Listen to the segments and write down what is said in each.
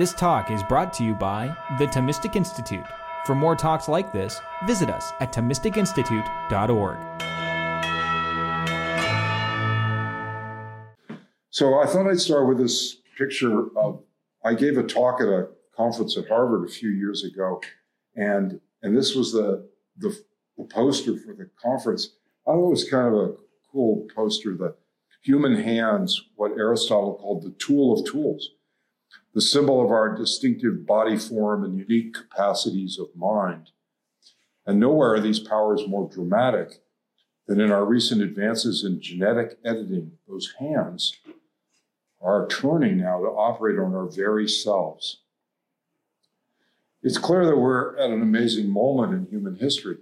This talk is brought to you by the Thomistic Institute. For more talks like this, visit us at ThomisticInstitute.org. So I thought I'd start with this picture of I gave a talk at a conference at Harvard a few years ago, and and this was the the, the poster for the conference. I thought it was kind of a cool poster. The human hands, what Aristotle called the tool of tools the symbol of our distinctive body form and unique capacities of mind. And nowhere are these powers more dramatic than in our recent advances in genetic editing. Those hands are turning now to operate on our very selves. It's clear that we're at an amazing moment in human history.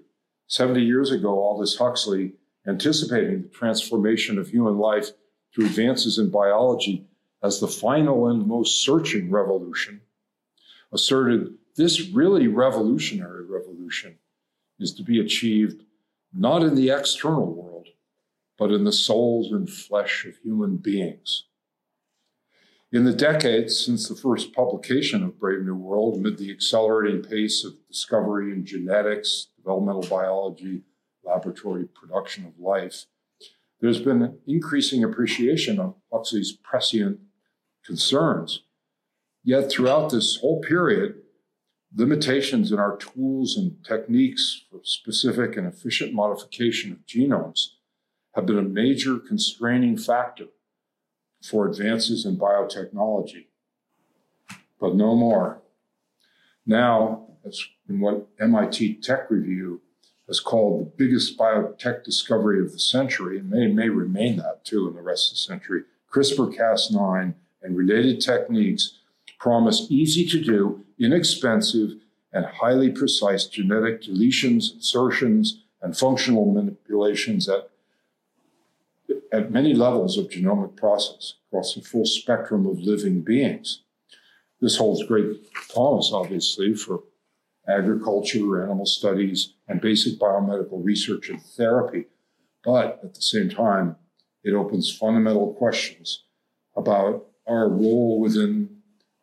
70 years ago, Aldous Huxley, anticipating the transformation of human life through advances in biology, as the final and most searching revolution, asserted this really revolutionary revolution is to be achieved not in the external world, but in the souls and flesh of human beings. In the decades since the first publication of Brave New World, amid the accelerating pace of discovery in genetics, developmental biology, laboratory production of life, there's been an increasing appreciation of Huxley's prescient concerns. Yet throughout this whole period, limitations in our tools and techniques for specific and efficient modification of genomes have been a major constraining factor for advances in biotechnology. But no more. Now, as in what MIT Tech Review has called the biggest biotech discovery of the century, and may, may remain that too in the rest of the century, CRISPR Cas9 and related techniques promise easy to do, inexpensive, and highly precise genetic deletions, insertions, and functional manipulations at, at many levels of genomic process across the full spectrum of living beings. This holds great promise, obviously, for agriculture, animal studies, and basic biomedical research and therapy. But at the same time, it opens fundamental questions about our role within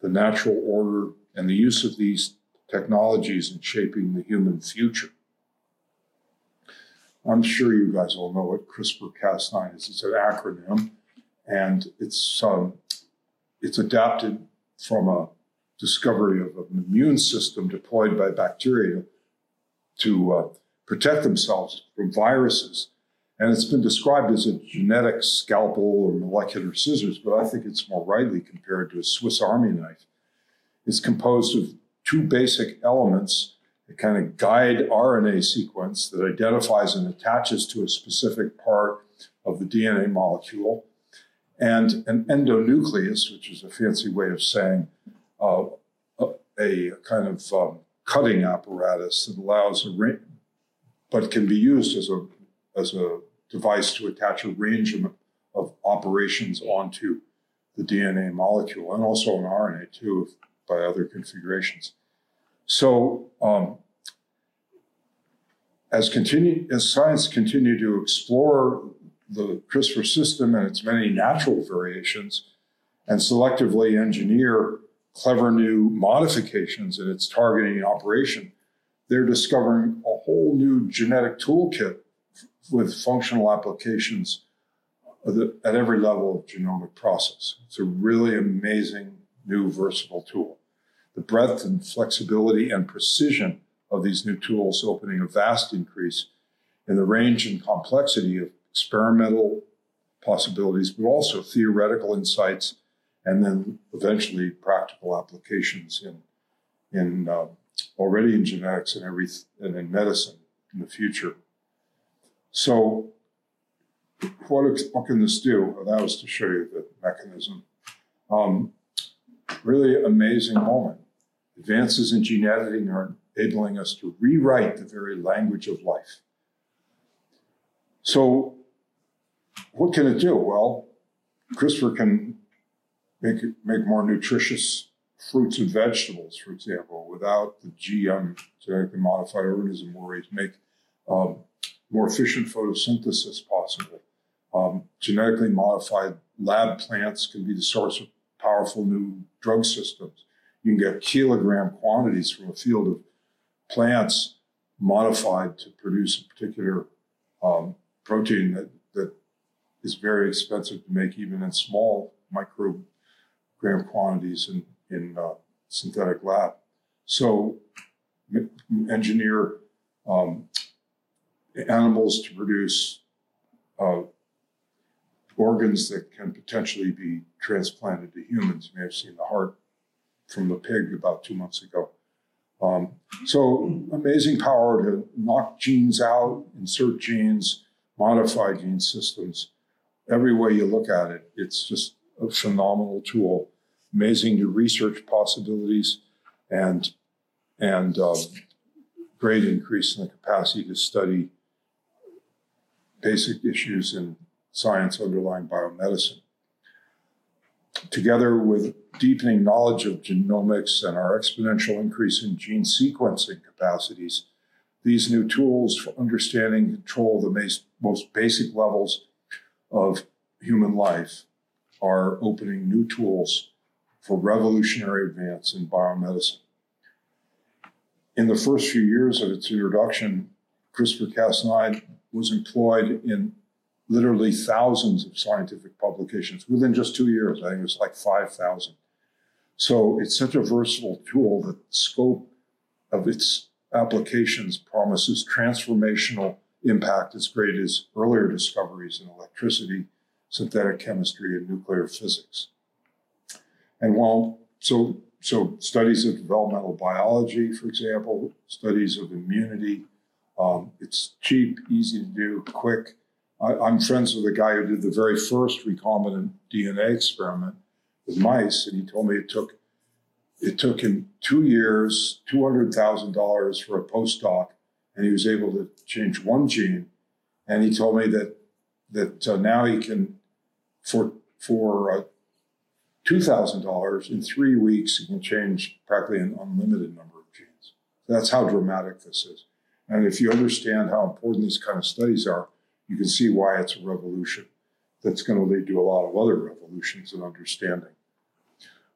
the natural order and the use of these technologies in shaping the human future. I'm sure you guys all know what CRISPR-Cas9 is. It's an acronym, and it's um, it's adapted from a discovery of an immune system deployed by bacteria to uh, protect themselves from viruses and it's been described as a genetic scalpel or molecular scissors, but I think it's more rightly compared to a Swiss Army knife. It's composed of two basic elements a kind of guide RNA sequence that identifies and attaches to a specific part of the DNA molecule, and an endonuclease, which is a fancy way of saying uh, a, a, kind of um, cutting apparatus that allows a, but can be used as a as a device to attach a range of, of operations onto the DNA molecule and also an RNA too by other configurations. So um, as continue as science continue to explore the CRISPR system and its many natural variations and selectively engineer clever new modifications in its targeting operation, they're discovering a whole new genetic toolkit with functional applications at every level of genomic process. It's a really amazing new versatile tool. The breadth and flexibility and precision of these new tools opening a vast increase in the range and complexity of experimental possibilities, but also theoretical insights, and then eventually practical applications in in uh, already in genetics and every and in medicine in the future. So what, what can this do? Well, that was to show you the mechanism. Um, really amazing moment. Advances in gene editing are enabling us to rewrite the very language of life. So what can it do? Well, CRISPR can make, make more nutritious fruits and vegetables, for example, without the GM, genetically modified organism worries, make um, more efficient photosynthesis possible. Um, genetically modified lab plants can be the source of powerful new drug systems. you can get kilogram quantities from a field of plants modified to produce a particular um, protein that, that is very expensive to make, even in small microgram quantities in, in uh, synthetic lab. So, engineer um, animals to produce uh, organs that can potentially be transplanted to humans. You may have seen the heart from the pig about two months ago. Um, so amazing power to knock genes out, insert genes, modify gene systems. Every way you look at it, it's just a phenomenal tool. Amazing new research possibilities, and and um, great increase in the capacity to study basic issues in science underlying biomedicine. Together with deepening knowledge of genomics and our exponential increase in gene sequencing capacities, these new tools for understanding and control the most, basic levels of human life are opening new tools for revolutionary advance in biomedicine. In the first few years of its introduction, CRISPR Cas9 was employed in literally thousands of scientific publications within just two years. I think it was like 5,000. So it's such a versatile tool that the scope of its applications promises transformational impact as great as earlier discoveries in electricity, synthetic chemistry, and nuclear physics. And while so so studies of developmental biology, for example, studies of immunity, um, it's cheap, easy to do, quick I, am friends with a guy who did the very first recombinant DNA experiment with mice, and he told me it took it took him two years, two hundred thousand dollars for a postdoc, and he was able to change one gene. And he told me that that uh, now he can for for uh, two thousand dollars in three weeks he can change practically an unlimited number of genes. That's how dramatic this is. And if you understand how important these kind of studies are, you can see why it's a revolution that's going to lead to a lot of other revolutions in understanding.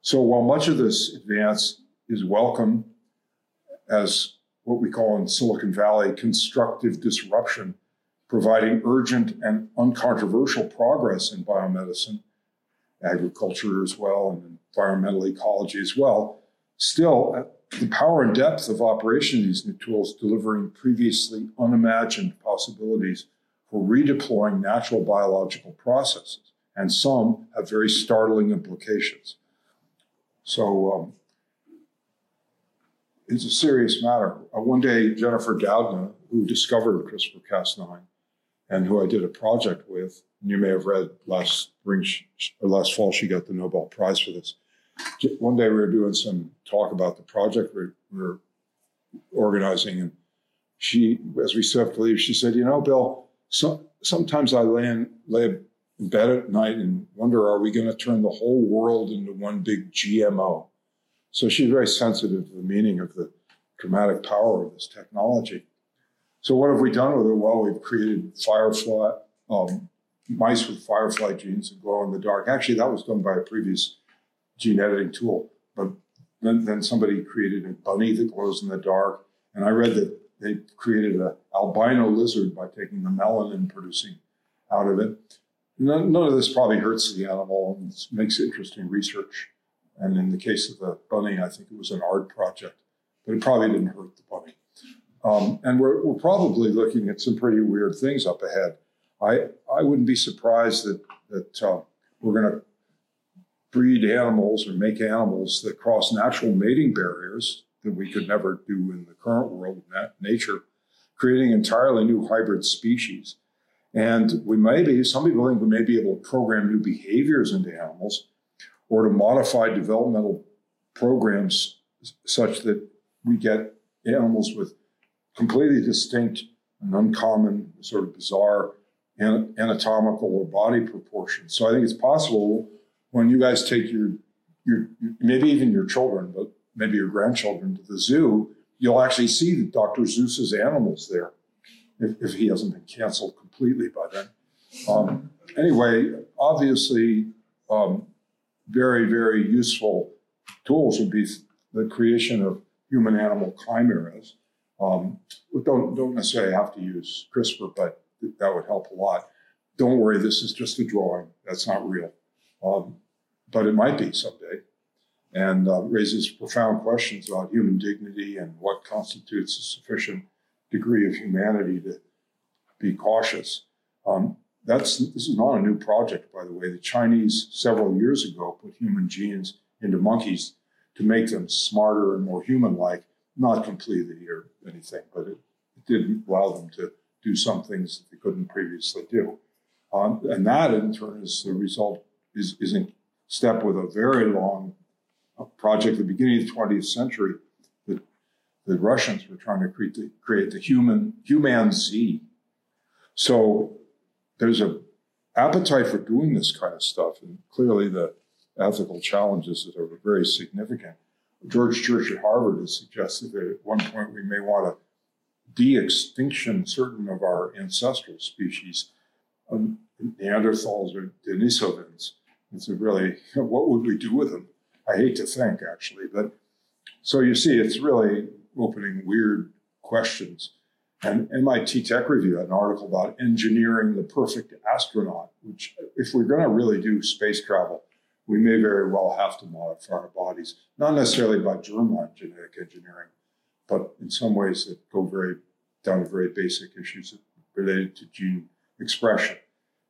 So while much of this advance is welcome as what we call in Silicon Valley constructive disruption, providing urgent and uncontroversial progress in biomedicine, agriculture as well, and environmental ecology as well, still the power and depth of operation of these new tools delivering previously unimagined possibilities for redeploying natural biological processes, and some have very startling implications. So um, it's a serious matter. Uh, one day, Jennifer Doudna, who discovered CRISPR Cas9 and who I did a project with, and you may have read last spring or last fall, she got the Nobel Prize for this. One day we were doing some talk about the project we were organizing, and she, as we set up to leave, she said, "You know, Bill, so, sometimes I lay in, lay in bed at night and wonder, are we going to turn the whole world into one big GMO? So she's very sensitive to the meaning of the dramatic power of this technology. So what have we done with it? Well, we've created firefly, um, mice with firefly genes that glow in the dark. Actually, that was done by a previous gene editing tool, but then, then somebody created a bunny that glows in the dark. And I read that they created an albino lizard by taking the melanin producing out of it. None, none of this probably hurts the animal and makes interesting research. And in the case of the bunny, I think it was an art project, but it probably didn't hurt the bunny. Um, and we're, we're probably looking at some pretty weird things up ahead. I, I wouldn't be surprised that, that uh, we're going to breed animals or make animals that cross natural mating barriers that we could never do in the current world, of nature, creating entirely new hybrid species. And we may be, some people think we may be able to program new behaviors into animals or to modify developmental programs such that we get animals with completely distinct and uncommon, sort of bizarre anatomical or body proportions. So I think it's possible when you guys take your, your maybe even your children, but maybe your grandchildren to the zoo, you'll actually see Dr. Seuss's animals there, if, if he hasn't been canceled completely by then. Um, anyway, obviously, um, very, very useful tools would be the creation of human animal chimeras. Um, don't, don't necessarily have to use CRISPR, but that would help a lot. Don't worry, this is just a drawing. That's not real. Um, but it might be someday and uh, raises profound questions about human dignity and what constitutes a sufficient degree of humanity to be cautious. Um, that's this is not a new project, by the way. The Chinese several years ago put human genes into monkeys to make them smarter and more human-like. Not completely or anything, but it, it did allow them to do some things that they couldn't previously do. Um, and that, in turn, is the result is, is in step with a very long project at the beginning of the 20th century. that the Russians were trying to create the, create the human humanzee. So there's a appetite for doing this kind of stuff, and clearly the ethical challenges are very significant. George Church at Harvard has suggested that at one point we may want to de-extinction certain of our ancestral species, um, Neanderthals or Denisovans. It's really, what would we do with them? I hate to think, actually, but so you see, it's really opening weird questions. And MIT Tech Review had an article about engineering the perfect astronaut, which, if we're going to really do space travel, we may very well have to modify our bodies, not necessarily by germline genetic engineering, but in some ways that go very down to very basic issues related to gene expression.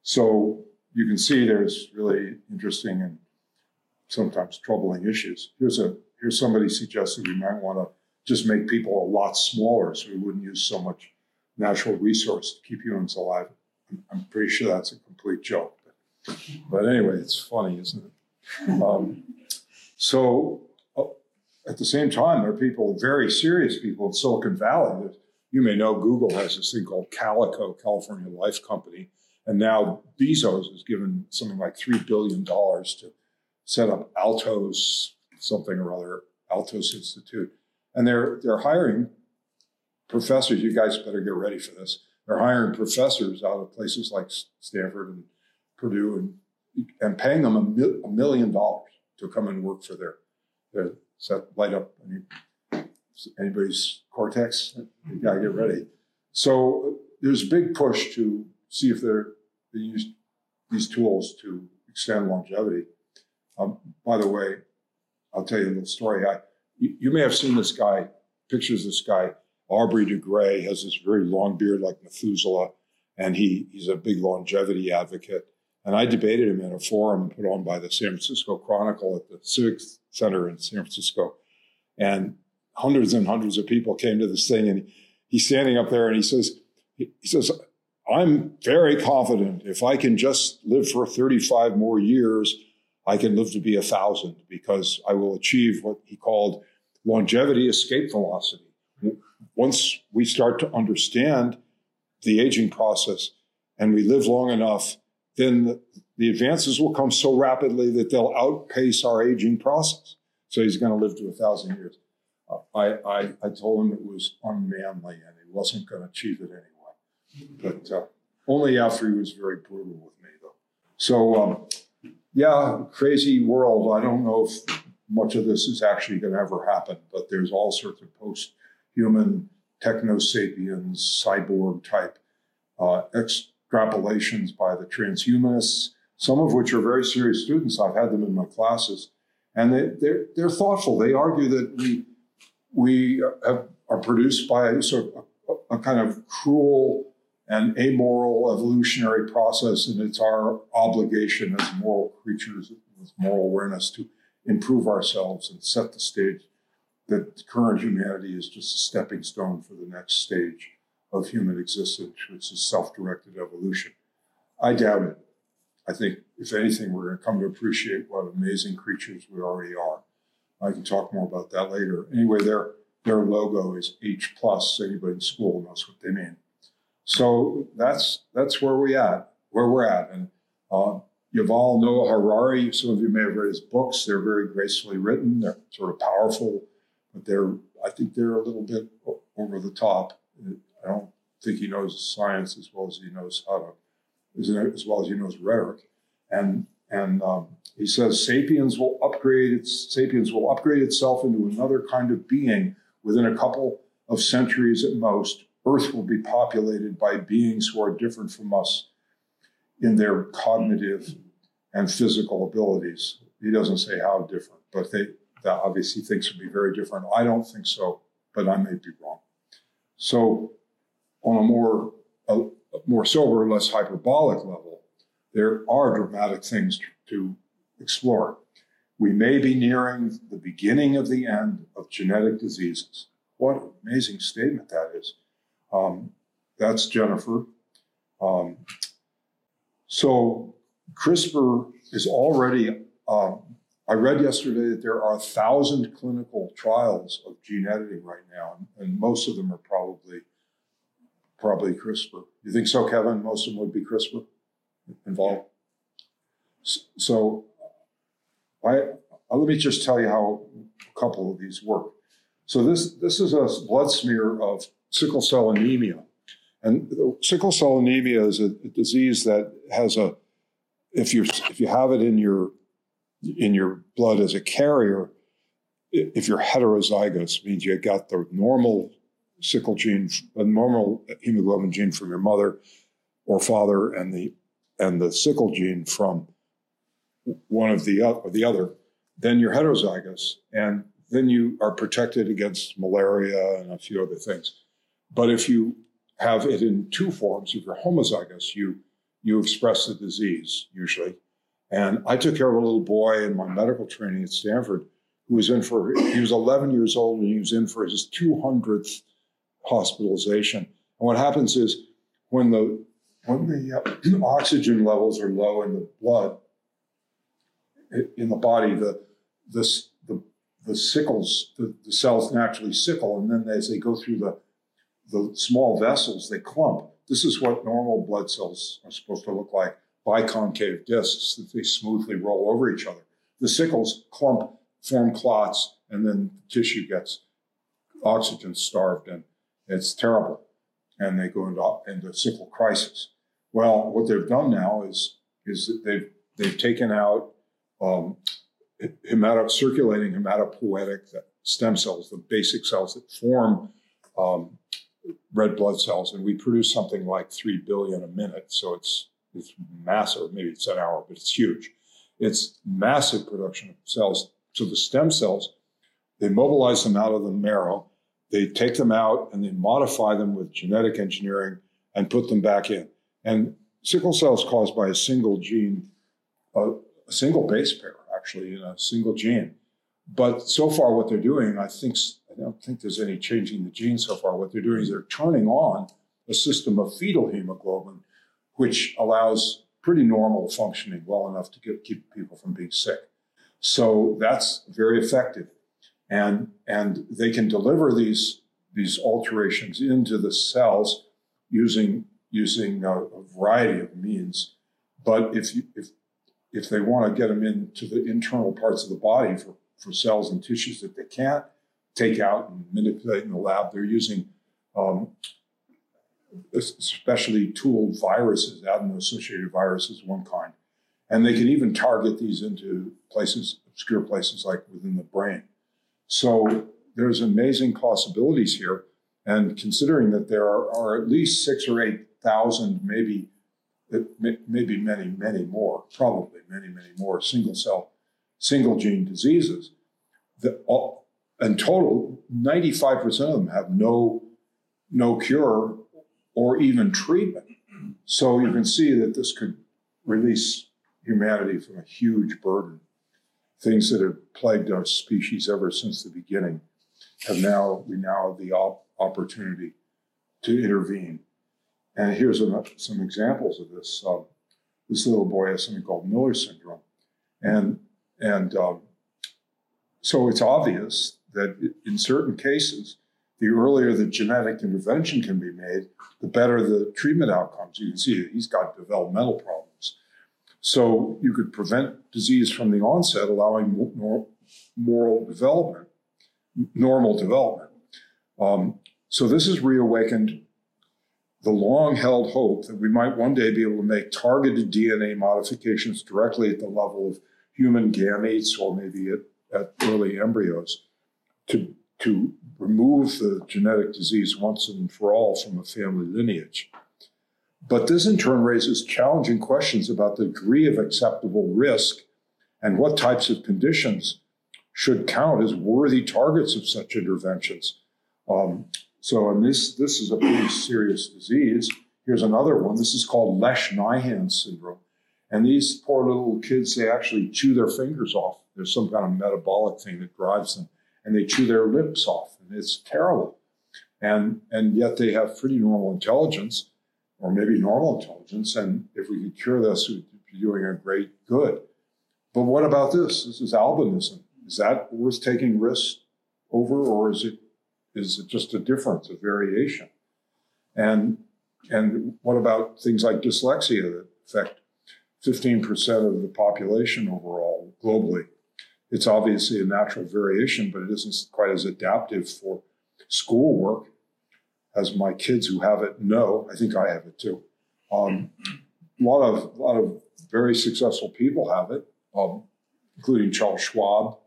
So you can see there's really interesting and sometimes troubling issues. Here's a here's somebody suggested we might want to just make people a lot smaller so we wouldn't use so much natural resource to keep humans alive. I'm, I'm pretty sure that's a complete joke. But, but anyway, it's funny, isn't it? Um, so uh, at the same time, there are people, very serious people in Silicon Valley that you may know Google has this thing called Calico, California Life Company. And now Bezos has given something like $3 billion to set up Altos, something or other, Altos Institute. And they're, they're hiring professors. You guys better get ready for this. They're hiring professors out of places like Stanford and Purdue and, and paying them a, a million dollars to come and work for their, their set, light up any, anybody's cortex. You got to get ready. So there's a big push to see if they're, they use these tools to extend longevity. Um, by the way, I'll tell you a little story. I, you, you, may have seen this guy, pictures this guy, Aubrey de Grey, has this very long beard like Methuselah, and he, he's a big longevity advocate. And I debated him in a forum put on by the San Francisco Chronicle at the Civic Center in San Francisco. And hundreds and hundreds of people came to this thing, and he's standing up there and he says, he says, I'm very confident if I can just live for 35 more years, I can live to be a thousand because I will achieve what he called longevity escape velocity. Once we start to understand the aging process and we live long enough, then the, advances will come so rapidly that they'll outpace our aging process. So he's going to live to a thousand years. Uh, I, I, I, told him it was unmanly and he wasn't going to achieve it anyway. But uh, only after he was very brutal with me, though. So um, yeah, crazy world. I don't know if much of this is actually going to ever happen, but there's all sorts of post human techno sapiens, cyborg type uh, extrapolations by the transhumanists, some of which are very serious students. I've had them in my classes, and they, they're, they're thoughtful. They argue that we, we have, are produced by sort of a, a kind of cruel an amoral evolutionary process, and it's our obligation as moral creatures with moral awareness to improve ourselves and set the stage that current humanity is just a stepping stone for the next stage of human existence, which is self directed evolution. I doubt it. I think, if anything, we're going to come to appreciate what amazing creatures we already are. I can talk more about that later. Anyway, their, their logo is H. plus. Anybody in school knows what they mean. So that's that's where we at, where we're at. And uh, Yuval Noah Harari, some of you may have read his books. They're very gracefully written. They're sort of powerful, but they're I think they're a little bit over the top. I don't think he knows science as well as he knows how to, as well as he knows rhetoric. And and um, he says sapiens will upgrade its sapiens will upgrade itself into another kind of being within a couple of centuries at most. Earth will be populated by beings who are different from us in their cognitive and physical abilities. He doesn't say how different, but they that obviously thinks would be very different. I don't think so, but I may be wrong. So, on a more a, more sober, less hyperbolic level, there are dramatic things to explore. We may be nearing the beginning of the end of genetic diseases. What an amazing statement that is. Um, that's Jennifer. Um, so CRISPR is already, um, I read yesterday that there are a thousand clinical trials of gene editing right now, and most of them are probably probably CRISPR. You think so, Kevin? Most of them would be CRISPR involved. So I, uh, let me just tell you how a couple of these work. So this, this is a blood smear of sickle cell anemia. And sickle cell anemia is a, disease that has a, if you if you have it in your in your blood as a carrier, if you're heterozygous, means you got the normal sickle gene, a normal hemoglobin gene from your mother or father, and the and the sickle gene from one of the, or the other, then you're heterozygous, and then you are protected against malaria and a few other things. But if you have it in two forms, if you're homozygous, you you express the disease usually. And I took care of a little boy in my medical training at Stanford who was in for he was 11 years old and he was in for his 200th hospitalization. And what happens is when the when the uh, oxygen levels are low in the blood, in the body, the the the, the sickles, the, the, cells naturally sickle, and then as they go through the the small vessels, they clump. This is what normal blood cells are supposed to look like: biconcave discs that they smoothly roll over each other. The sickles clump, form clots, and then the tissue gets oxygen starved, and it's terrible. And they go into, into sickle crisis. Well, what they've done now is is that they've they've taken out um, hemato, circulating hematopoietic stem cells, the basic cells that form um, red blood cells, and we produce something like three billion a minute. So it's it's massive. Maybe it's an hour, but it's huge. It's massive production of cells. So the stem cells, they mobilize them out of the marrow. They take them out and they modify them with genetic engineering and put them back in. And sickle cell is caused by a single gene, uh, a single base pair, actually, in a single gene. But so far, what they're doing, I think, I don't think there's any changing the gene so far. What they're doing is they're turning on a system of fetal hemoglobin, which allows pretty normal functioning well enough to get, keep people from being sick. So that's very effective. And, and they can deliver these, these alterations into the cells using, using a, a variety of means. But if, you, if if they want to get them into the internal parts of the body for, for cells and tissues that they can't take out and manipulate in the lab, they're using um, especially tooled viruses, adeno-associated viruses, one kind. And they can even target these into places, obscure places like within the brain. So there's amazing possibilities here. And considering that there are, are at least six or 8,000, maybe maybe many, many more, probably many, many more single cell, single gene diseases. The, all, in total, 95% of them have no, no cure or even treatment. So you can see that this could release humanity from a huge burden. Things that have plagued our species ever since the beginning have now, we now have the op- opportunity to intervene. And here's a, some examples of this. Uh, this little boy has something called Miller syndrome, and and um, so it's obvious that in certain cases, the earlier the genetic intervention can be made, the better the treatment outcomes. You can see he's got developmental problems. So you could prevent disease from the onset, allowing more moral development, normal development. Um, so this has reawakened the long held hope that we might one day be able to make targeted DNA modifications directly at the level of human gametes or maybe at, at early embryos to, to remove the genetic disease once and for all from a family lineage. But this in turn raises challenging questions about the degree of acceptable risk and what types of conditions should count as worthy targets of such interventions. Um, so, and this, this is a pretty serious disease. Here's another one. This is called Lesch-Nyhan syndrome. And these poor little kids, they actually chew their fingers off. There's some kind of metabolic thing that drives them, and they chew their lips off, and it's terrible. And, and yet they have pretty normal intelligence, or maybe normal intelligence. And if we could cure this, we'd be doing a great good. But what about this? This is albinism. Is that worth taking risks over, or is it is it just a difference, a variation? And and what about things like dyslexia that affect 15% of the population overall globally? It's obviously a natural variation, but it isn't quite as adaptive for schoolwork as my kids who have it know. I think I have it too. Um, a lot of a lot of very successful people have it, um, including Charles Schwab,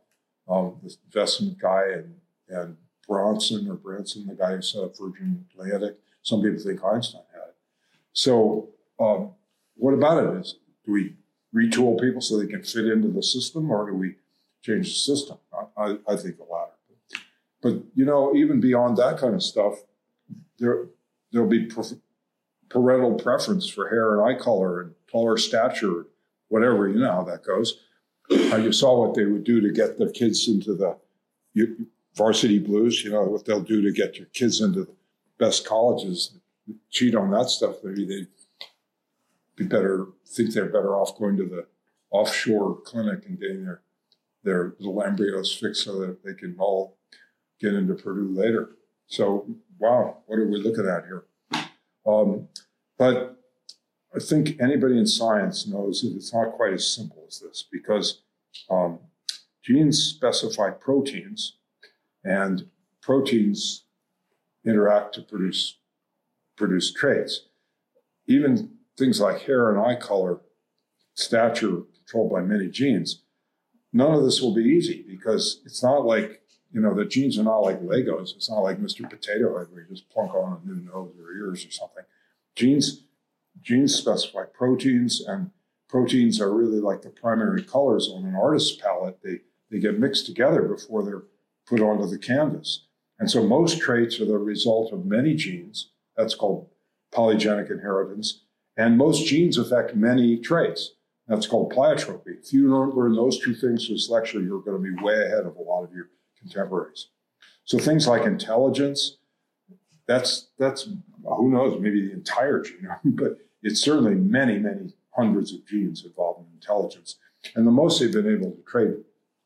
um, the investment guy, and and Bronson or Branson, the guy who set up Virgin Atlantic. Some people think Einstein had it. So, um, what about it? Is do we retool people so they can fit into the system, or do we change the system? I, I, think the latter. But you know, even beyond that kind of stuff, there there'll be parental preference for hair and eye color and taller stature, whatever. You know how that goes. Uh, you saw what they would do to get their kids into the varsity blues, you know, what they'll do to get your kids into the best colleges, cheat on that stuff. Maybe they'd be better, think they're better off going to the offshore clinic and getting their, their little embryos fixed so that they can all get into Purdue later. So, wow, what are we looking at here? Um, but I think anybody in science knows that it's not quite as simple as this because um, genes specify proteins and proteins interact to produce produce traits. Even things like hair and eye color, stature controlled by many genes. None of this will be easy because it's not like you know the genes are not like Legos. It's not like Mr. Potato Head where you just plunk on a new nose or ears or something. Genes genes specify proteins, and proteins are really like the primary colors on an artist's palette. They they get mixed together before they're put onto the canvas. And so most traits are the result of many genes. That's called polygenic inheritance. And most genes affect many traits. That's called pleiotropy. If you don't learn those two things this lecture, you're going to be way ahead of a lot of your contemporaries. So things like intelligence, that's that's who knows, maybe the entire genome, but it's certainly many, many hundreds of genes involved in intelligence. And the most they've been able to trade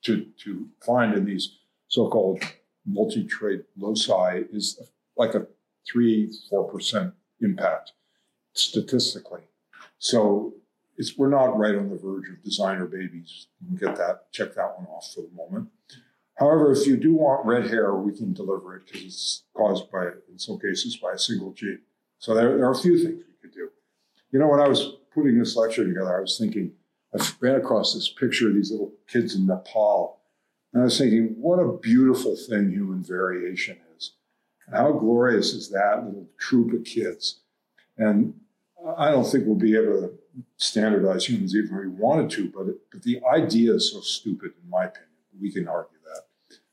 to, to find in these so-called multi-trait loci is like a three, four percent impact statistically. So it's we're not right on the verge of designer babies. You can get that, check that one off for the moment. However, if you do want red hair, we can deliver it because it's caused by, in some cases, by a single gene. So there, there, are a few things we could do. You know, when I was putting this lecture together, I was thinking, I ran across this picture of these little kids in Nepal and I was thinking, what a beautiful thing human variation is. And how glorious is that little troop of kids? And I don't think we'll be able to standardize humans even if we wanted to, but, it, but the idea is so stupid, in my opinion. We can argue that.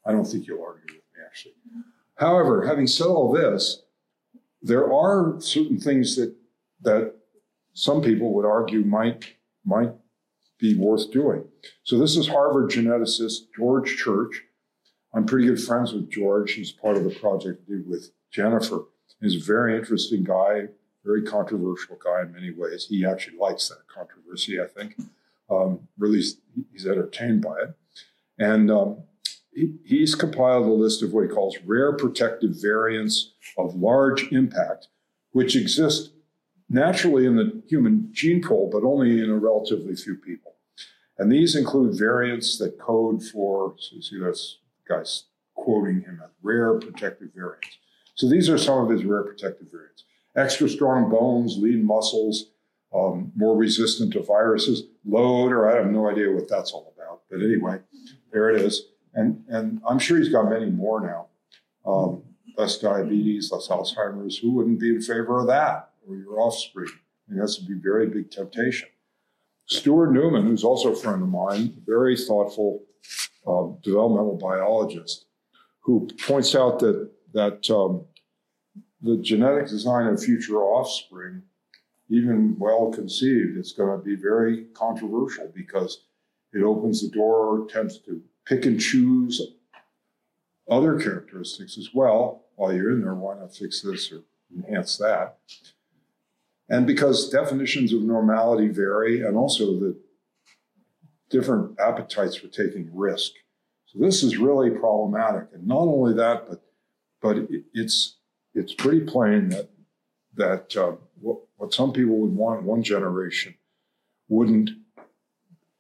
I don't think you'll argue with me, actually. However, having said all this, there are certain things that that some people would argue might might be worth doing. So this is Harvard geneticist George Church. I'm pretty good friends with George. He's part of the project I did with Jennifer. He's a very interesting guy, very controversial guy in many ways. He actually likes that controversy, I think. Um, really, he's entertained by it. And um, he, he's compiled a list of what he calls rare protective variants of large impact, which exist naturally in the human gene pool, but only in a relatively few people. And these include variants that code for, so you see that's guys quoting him as rare protective variants. So these are some of his rare protective variants. Extra strong bones, lean muscles, um, more resistant to viruses, load, or I have no idea what that's all about. But anyway, there it is. And, and I'm sure he's got many more now. Um, less diabetes, less Alzheimer's. Who wouldn't be in favor of that or your offspring? I mean, that's be very big temptation. Stuart Newman, who's also a friend of mine, very thoughtful uh, developmental biologist, who points out that that um, the genetic design of future offspring, even well conceived, is going to be very controversial because it opens the door, tends to pick and choose other characteristics as well. While you're in there, why not fix this or enhance that? And because definitions of normality vary, and also the different appetites for taking risk. So this is really problematic. And not only that, but but it's it's pretty plain that that uh, what, what some people would want one generation wouldn't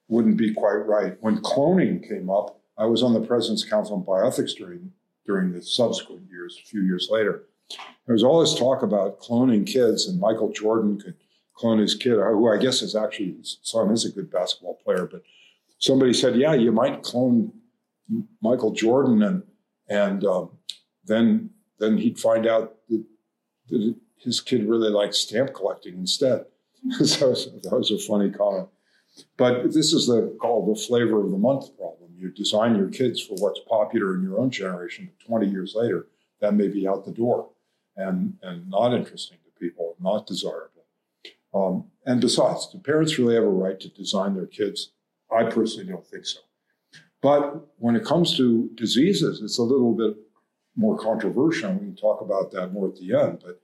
wouldn't be quite right. When cloning came up, I was on the President's Council on Bioethics during during the subsequent years, a few years later. There was all this talk about cloning kids, and Michael Jordan could clone his kid, who I guess is actually his son is a good basketball player. But somebody said, "Yeah, you might clone Michael Jordan, and and um, then then he'd find out that, that his kid really liked stamp collecting instead." so that was a funny comment. But this is the called the flavor of the month problem. You design your kids for what's popular in your own generation, but 20 years later, that may be out the door and, and not interesting to people, not desirable. Um, and besides, do parents really have a right to design their kids? I personally don't think so. But when it comes to diseases, it's a little bit more controversial. We can talk about that more at the end. But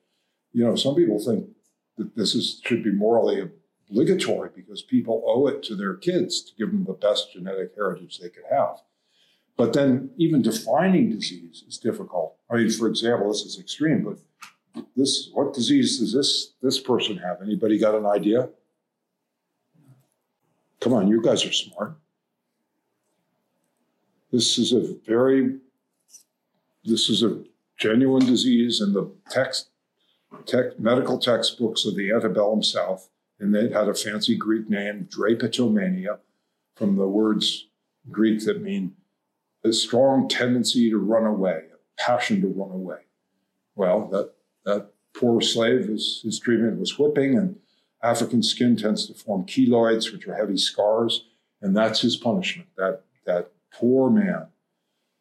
you know, some people think that this is should be morally obligatory because people owe it to their kids to give them the best genetic heritage they could have. But then even defining disease is difficult. I mean, for example, this is extreme, but this what disease does this this person have? Anybody got an idea? Come on, you guys are smart. This is a very this is a genuine disease in the text, tech, medical textbooks of the antebellum South and it had a fancy Greek name, drapetomania, from the words Greek that mean a strong tendency to run away, a passion to run away. Well, that that poor slave, his, his treatment was whipping, and African skin tends to form keloids, which are heavy scars, and that's his punishment. That that poor man.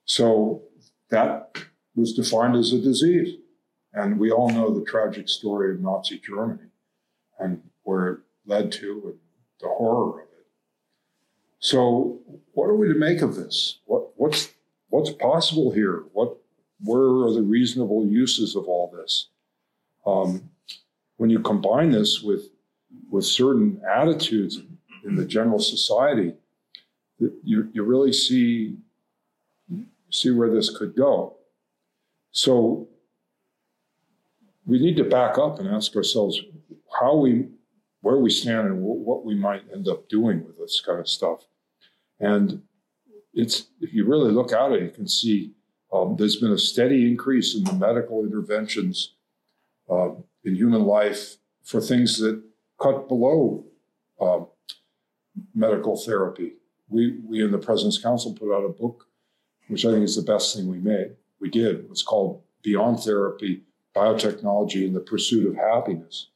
So that was defined as a disease, and we all know the tragic story of Nazi Germany, and where it led to and the horror of it. So, what are we to make of this? What, what's what's possible here? What where are the reasonable uses of all this? Um, when you combine this with with certain attitudes in the general society, you, you really see see where this could go. So we need to back up and ask ourselves how we where we stand and what we might end up doing with this kind of stuff. And it's if you really look at it, you can see um, there's been a steady increase in the medical interventions uh, in human life for things that cut below uh, medical therapy. We, we in the President's Council put out a book, which I think is the best thing we made. We did. It's called Beyond Therapy Biotechnology in the Pursuit of Happiness.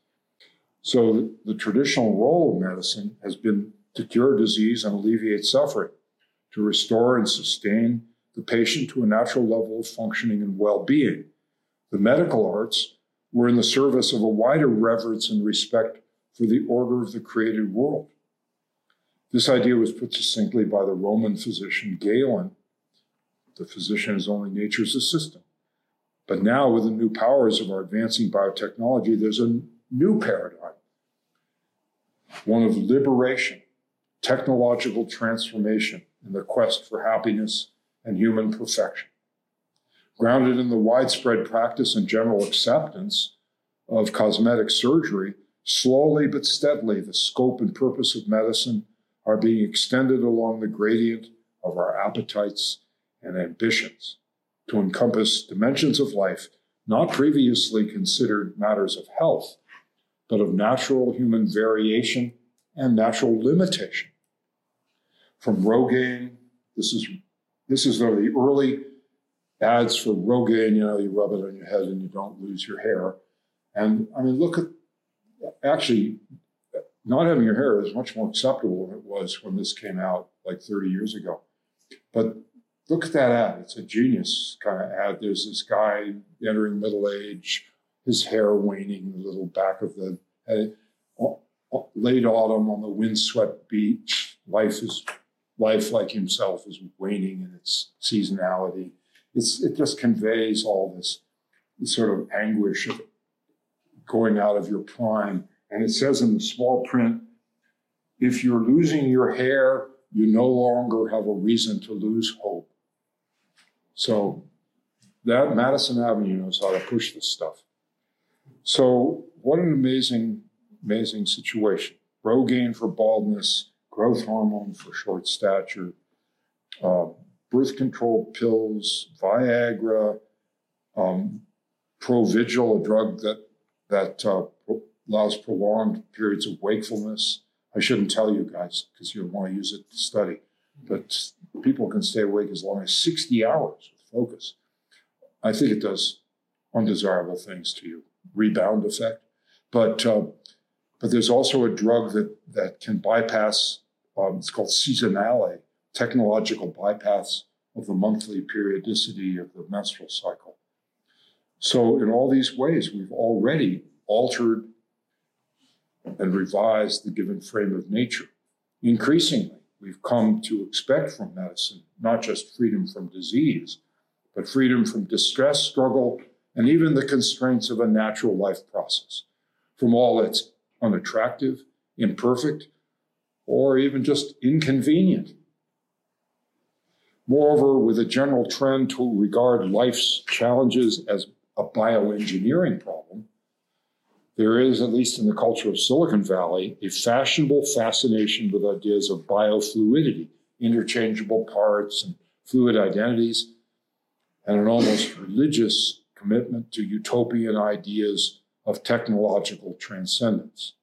So the traditional role of medicine has been to cure disease and alleviate suffering, to restore and sustain the patient to a natural level of functioning and well being. The medical arts were in the service of a wider reverence and respect for the order of the created world. This idea was put succinctly by the Roman physician Galen. The physician is only nature's assistant. But now, with the new powers of our advancing biotechnology, there's a new paradigm, one of liberation, technological transformation, and the quest for happiness and human perfection. Grounded in the widespread practice and general acceptance of cosmetic surgery, slowly but steadily, the scope and purpose of medicine are being extended along the gradient of our appetites and ambitions to encompass dimensions of life not previously considered matters of health, but of natural human variation and natural limitation. From Rogaine, this is this is one of the early ads for Rogaine, you know, you rub it on your head and you don't lose your hair. And I mean, look at actually not having your hair is much more acceptable than it was when this came out like 30 years ago. But look at that ad. It's a genius kind of ad. There's this guy entering middle age, his hair waning, the little back of the head. Late autumn on the windswept beach, life is life like himself is waning in its seasonality. It's, it just conveys all this, this sort of anguish of going out of your prime. And it says in the small print, if you're losing your hair, you no longer have a reason to lose hope. So that Madison Avenue knows how to push this stuff. So what an amazing, amazing situation. Rogaine for baldness, growth hormone for short stature, uh, birth control pills, Viagra, um, Provigil, a drug that that uh, allows prolonged periods of wakefulness. I shouldn't tell you guys because you'll want to use it to study, but people can stay awake as long as 60 hours with focus. I think it does undesirable things to you, rebound effect. But uh, but there's also a drug that that can bypass. Um, it's called seasonale, technological bypass of the monthly periodicity of the menstrual cycle. So, in all these ways, we've already altered and revised the given frame of nature. Increasingly, we've come to expect from medicine not just freedom from disease, but freedom from distress, struggle, and even the constraints of a natural life process, from all that's unattractive, imperfect, or even just inconvenient. Moreover, with a general trend to regard life's challenges as a bioengineering problem, there is, at least in the culture of Silicon Valley, a fashionable fascination with ideas of biofluidity, interchangeable parts and fluid identities, and an almost religious commitment to utopian ideas of technological transcendence.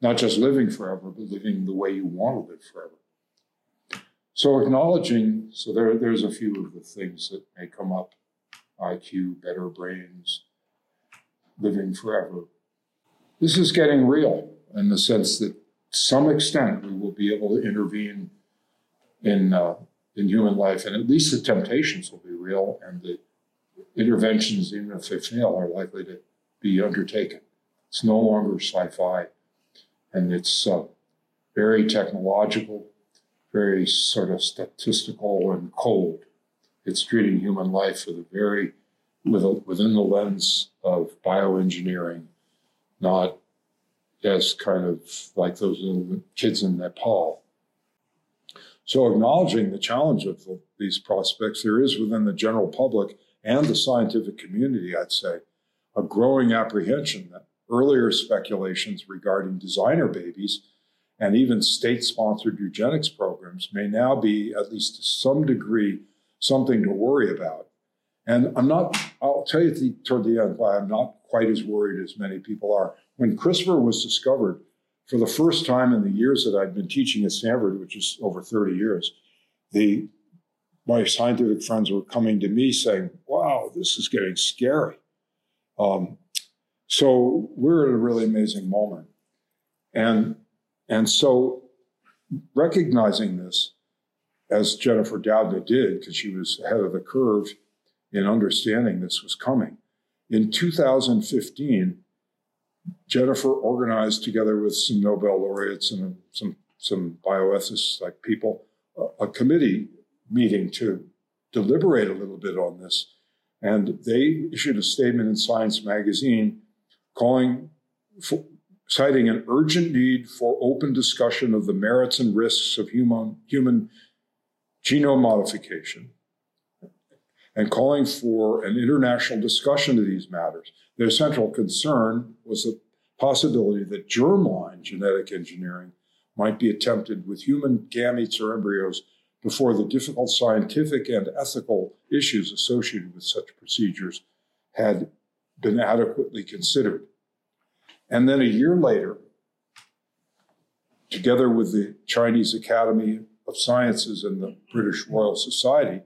Not just living forever, but living the way you want to live forever. So acknowledging, so there, there's a few of the things that may come up IQ, better brains, living forever. This is getting real in the sense that some extent we will be able to intervene in, uh, in human life, and at least the temptations will be real, and the interventions, even if they fail, are likely to be undertaken. It's no longer sci fi, and it's uh, very technological, very sort of statistical and cold. It's treating human life with a very with a, within the lens of bioengineering, not as kind of like those little kids in Nepal. So, acknowledging the challenge of the, these prospects, there is within the general public and the scientific community, I'd say, a growing apprehension that earlier speculations regarding designer babies and even state sponsored eugenics programs may now be, at least to some degree, something to worry about. And I'm not, I'll tell you the, toward the end why I'm not quite as worried as many people are. When CRISPR was discovered, for the first time in the years that I'd been teaching at Stanford, which is over 30 years, the my scientific friends were coming to me saying, "Wow, this is getting scary." Um, so we're at a really amazing moment, and and so recognizing this, as Jennifer Doudna did, because she was ahead of the curve in understanding this was coming. In 2015, Jennifer organized together with some Nobel laureates and some, some bioethicists like people a, a committee meeting to deliberate a little bit on this. And they issued a statement in Science magazine calling for, citing an urgent need for open discussion of the merits and risks of human, human genome modification and calling for an international discussion of these matters. Their central concern was the possibility that germline genetic engineering might be attempted with human gametes or embryos before the difficult scientific and ethical issues associated with such procedures had been adequately considered. And then a year later, together with the Chinese Academy of Sciences and the British Royal Society,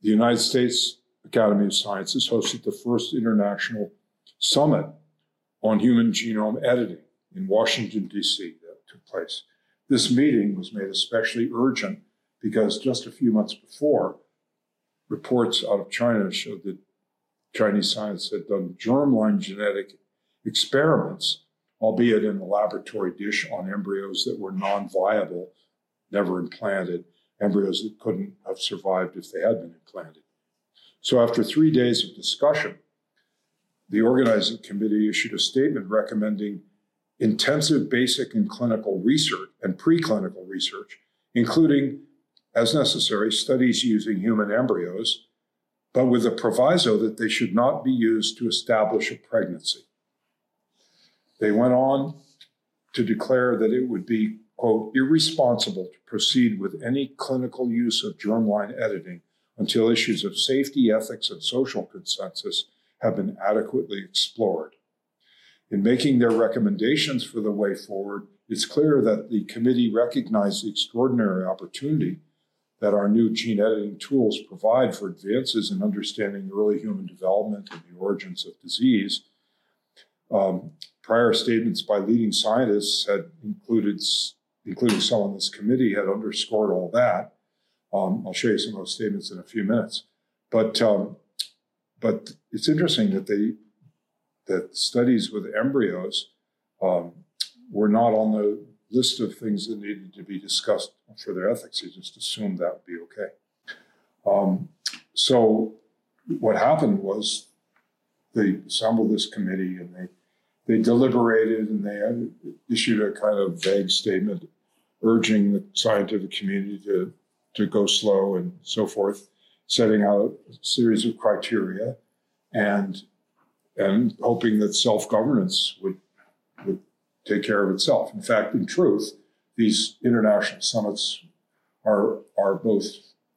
the United States Academy of Sciences hosted the first international summit on human genome editing in Washington, D.C., that took place. This meeting was made especially urgent because just a few months before, reports out of China showed that Chinese science had done germline genetic experiments, albeit in a laboratory dish on embryos that were non viable, never implanted, embryos that couldn't have survived if they had been implanted. So, after three days of discussion, the organizing committee issued a statement recommending intensive basic and clinical research and preclinical research, including, as necessary, studies using human embryos, but with a proviso that they should not be used to establish a pregnancy. They went on to declare that it would be, quote, irresponsible to proceed with any clinical use of germline editing until issues of safety, ethics, and social consensus have been adequately explored. In making their recommendations for the way forward, it's clear that the committee recognized the extraordinary opportunity that our new gene editing tools provide for advances in understanding early human development and the origins of disease. Um, prior statements by leading scientists had included, including some on this committee, had underscored all that. Um, I'll show you some of those statements in a few minutes. But um, but it's interesting that they that studies with embryos um, were not on the list of things that needed to be discussed for their ethics. They just assumed that would be okay. Um, so what happened was they assembled this committee and they they deliberated and they issued a kind of vague statement urging the scientific community to to go slow and so forth, setting out a series of criteria and and hoping that self-governance would would take care of itself. In fact, in truth, these international summits are are both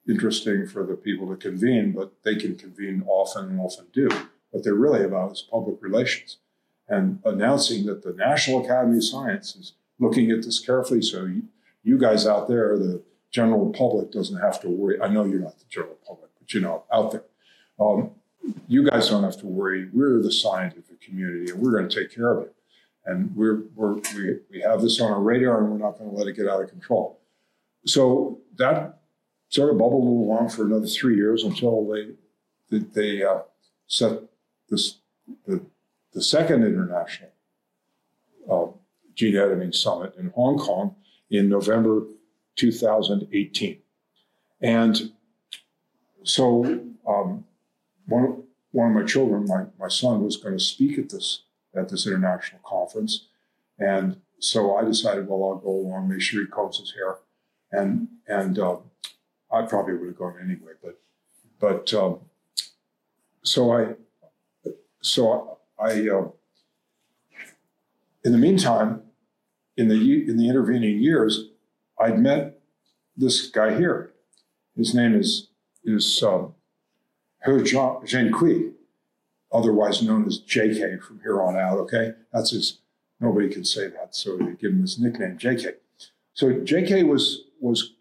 interesting for the people to convene, but they can convene often and often do. What they're really about is public relations and announcing that the National Academy of Sciences looking at this carefully. So you, you guys out there, the general public, doesn't have to worry. I know you're not the general public, but you know out there. Um, you guys don't have to worry. We're the scientific community, and we're going to take care of it. And we're, we're we, we have this on our radar, and we're not going to let it get out of control. So that sort of bubbled along for another three years until they they uh, set this the, the second international uh, gene editing summit in Hong Kong in November 2018, and so um, one, one of my children, my, my son, was going to speak at this at this international conference, and so I decided, well, I'll go along, make sure he combs his hair, and and uh, I probably would have gone anyway, but but um, so I so I uh, in the meantime, in the in the intervening years, I'd met this guy here. His name is is um, He Jiankui, otherwise known as JK from here on out, okay? That's his, nobody can say that, so they give him his nickname, JK. So JK was, was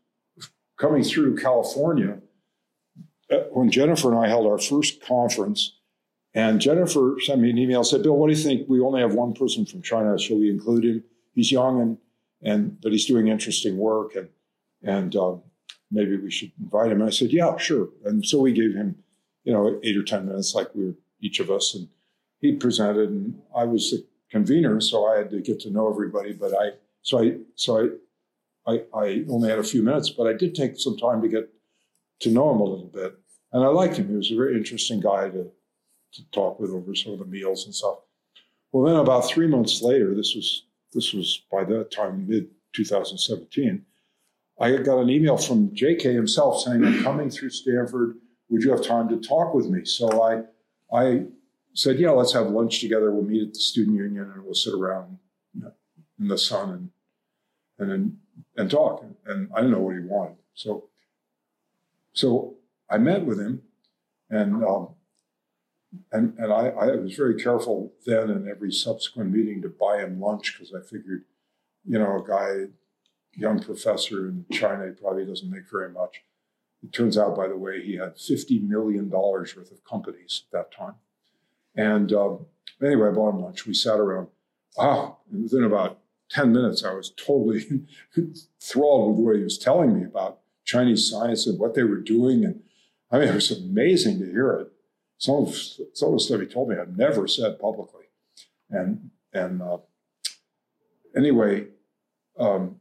coming through California uh, when Jennifer and I held our first conference. And Jennifer sent me an email, said, Bill, what do you think? We only have one person from China. Shall we include him? He's young and, and but he's doing interesting work and, and um, maybe we should invite him. And I said, yeah, sure. And so we gave him you know, eight or 10 minutes like we were each of us. And he presented and I was the convener, so I had to get to know everybody. But I, so I, so I, I, I only had a few minutes, but I did take some time to get to know him a little bit. And I liked him. He was a very interesting guy to, to talk with over some of the meals and stuff. Well, then about three months later, this was, this was by that time, mid 2017, I got an email from JK himself saying, I'm coming through Stanford would you have time to talk with me? So I, I said, yeah, let's have lunch together. We'll meet at the student union and we'll sit around in the sun and and and, and talk. And I didn't know what he wanted. So so I met with him, and um, and and I, I was very careful then and every subsequent meeting to buy him lunch because I figured, you know, a guy, young professor in China, he probably doesn't make very much. It turns out, by the way, he had $50 million worth of companies at that time. And um, anyway, I bought him lunch. We sat around. Ah, within about 10 minutes, I was totally enthralled with what he was telling me about Chinese science and what they were doing. And I mean, it was amazing to hear it. Some of, some of the stuff he told me I've never said publicly. And, and uh, anyway, um,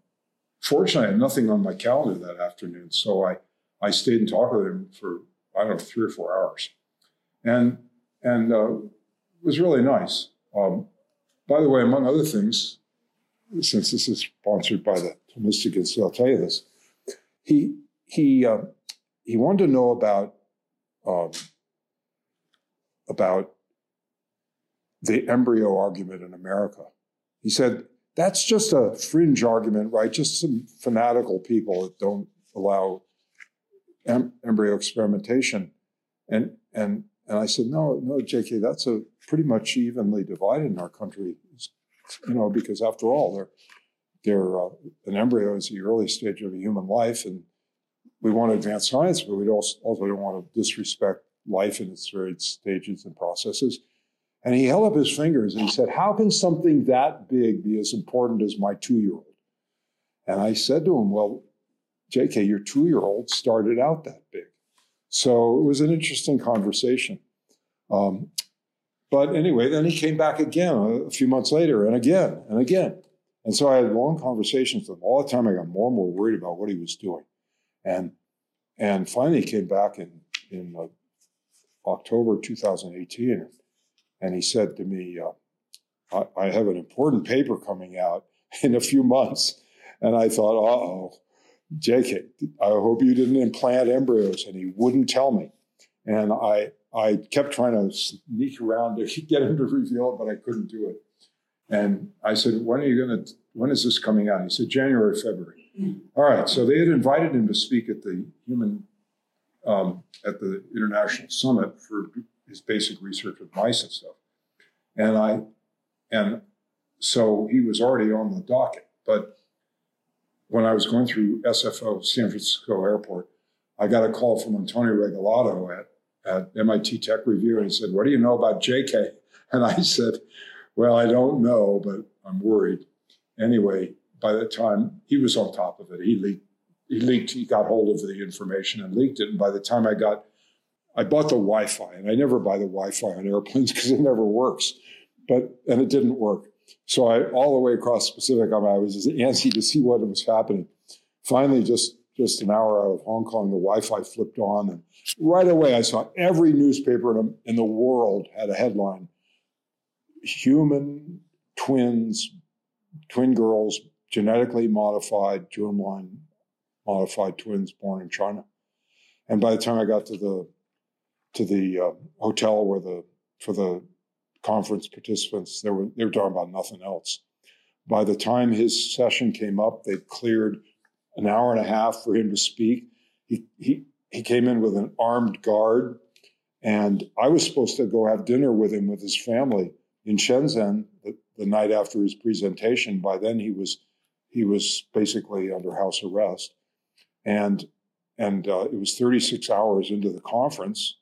fortunately, I had nothing on my calendar that afternoon. So I, I stayed and talked with him for, I don't know, three or four hours. And, and uh, it was really nice. Um, by the way, among other things, since this is sponsored by the Thomistic Institute, I'll tell you this. He he uh, he wanted to know about um, about the embryo argument in America. He said that's just a fringe argument, right? Just some fanatical people that don't allow em- embryo experimentation. And and and I said, no, no, J.K., that's a pretty much evenly divided in our country you know, because after all, they're they're uh, an embryo is the early stage of a human life, and we want to advance science, but we also also don't want to disrespect life in its various stages and processes. And he held up his fingers and he said, "How can something that big be as important as my two-year-old?" And I said to him, "Well, J.K., your two-year-old started out that big." So it was an interesting conversation. Um, but anyway, then he came back again a few months later and again and again. And so I had long conversations with him. All the time I got more and more worried about what he was doing. And and finally he came back in, in uh, October 2018 and he said to me, uh, I, I have an important paper coming out in a few months. And I thought, uh oh, JK, I hope you didn't implant embryos. And he wouldn't tell me. And I, I kept trying to sneak around to get him to reveal it, but I couldn't do it. And I said, "When are you going to? When is this coming out?" He said, "January, February." Mm. All right. So they had invited him to speak at the human um, at the international summit for his basic research with mice and stuff. And I, and so he was already on the docket. But when I was going through SFO, San Francisco Airport, I got a call from Antonio Regalado at at MIT Tech Review, and he said, "What do you know about JK?" And I said, "Well, I don't know, but I'm worried." Anyway, by the time he was on top of it, he leaked. He leaked. He got hold of the information and leaked it. And by the time I got, I bought the Wi-Fi, and I never buy the Wi-Fi on airplanes because it never works. But and it didn't work. So I all the way across the Pacific, I was just antsy to see what was happening. Finally, just just an hour out of Hong Kong, the Wi-Fi flipped on, and right away I saw every newspaper in, in the world had a headline: "Human twins, twin girls, genetically modified germline modified twins born in China." And by the time I got to the to the uh, hotel where the for the conference participants, they were they were talking about nothing else. By the time his session came up, they'd cleared an hour and a half for him to speak. He, he, he came in with an armed guard, and I was supposed to go have dinner with him with his family in Shenzhen the, the night after his presentation. By then, he was he was basically under house arrest, and and uh, it was 36 hours into the conference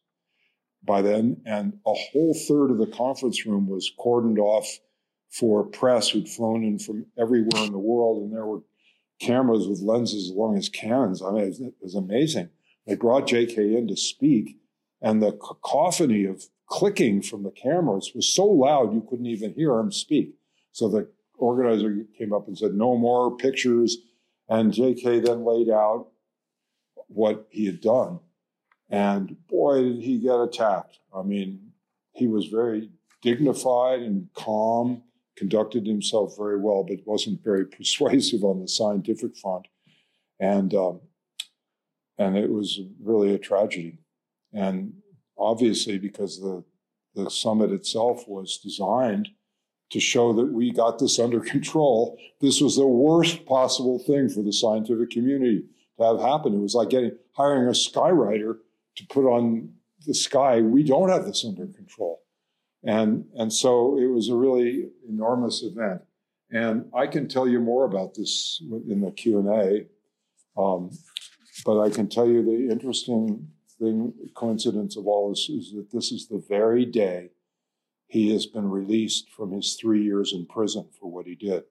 by then, and a whole third of the conference room was cordoned off for press who'd flown in from everywhere in the world, and there were cameras with lenses as long as Canons. I mean, it was, it was amazing. They brought J.K. in to speak, and the cacophony of clicking from the cameras was so loud you couldn't even hear him speak. So the organizer came up and said, "No more pictures." And J.K. then laid out what he had done, and boy, did he get attacked. I mean, he was very dignified and calm conducted himself very well, but wasn't very persuasive on the scientific front, and um, and it was really a tragedy. And obviously, because the the summit itself was designed to show that we got this under control, this was the worst possible thing for the scientific community to have happen. It was like getting hiring a skywriter to put on the sky, we don't have this under control. And, and so it was a really enormous event. And I can tell you more about this in the Q&A. Um, but I can tell you the interesting thing, coincidence of all this is that this is the very day he has been released from his three years in prison for what he did.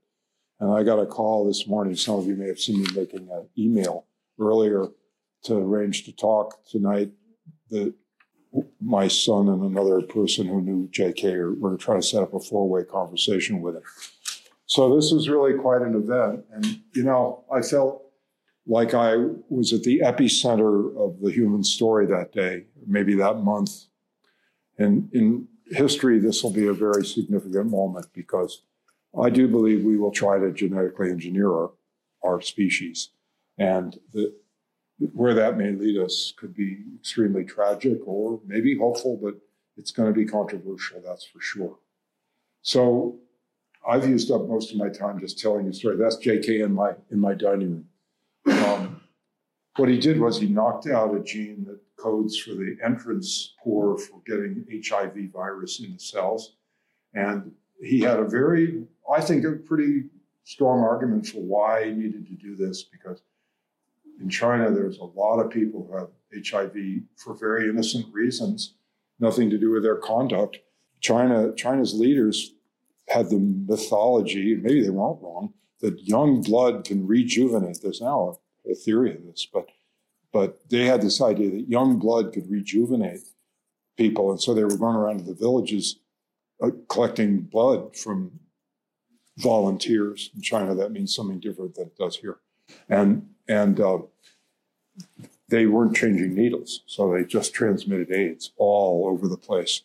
And I got a call this morning. Some of you may have seen me making an email earlier to arrange to talk tonight. That my son and another person who knew JK were trying to set up a four way conversation with him. So this was really quite an event. And, you know, I felt like I was at the epicenter of the human story that day, maybe that month. And in history, this will be a very significant moment because I do believe we will try to genetically engineer our, our species. And the, where that may lead us could be extremely tragic or maybe hopeful, but it's going to be controversial, that's for sure. So I've used up most of my time just telling the story. That's JK in my in my dining room. Um, what he did was he knocked out a gene that codes for the entrance pore for getting HIV virus into cells. And he had a very, I think, a pretty strong argument for why he needed to do this because in China, there's a lot of people who have HIV for very innocent reasons, nothing to do with their conduct. China, China's leaders had the mythology, maybe they weren't wrong, that young blood can rejuvenate. There's now a, a theory of this, but but they had this idea that young blood could rejuvenate people, and so they were going around to the villages uh, collecting blood from volunteers. In China, that means something different than it does here, and and uh, they weren't changing needles, so they just transmitted AIDS all over the place.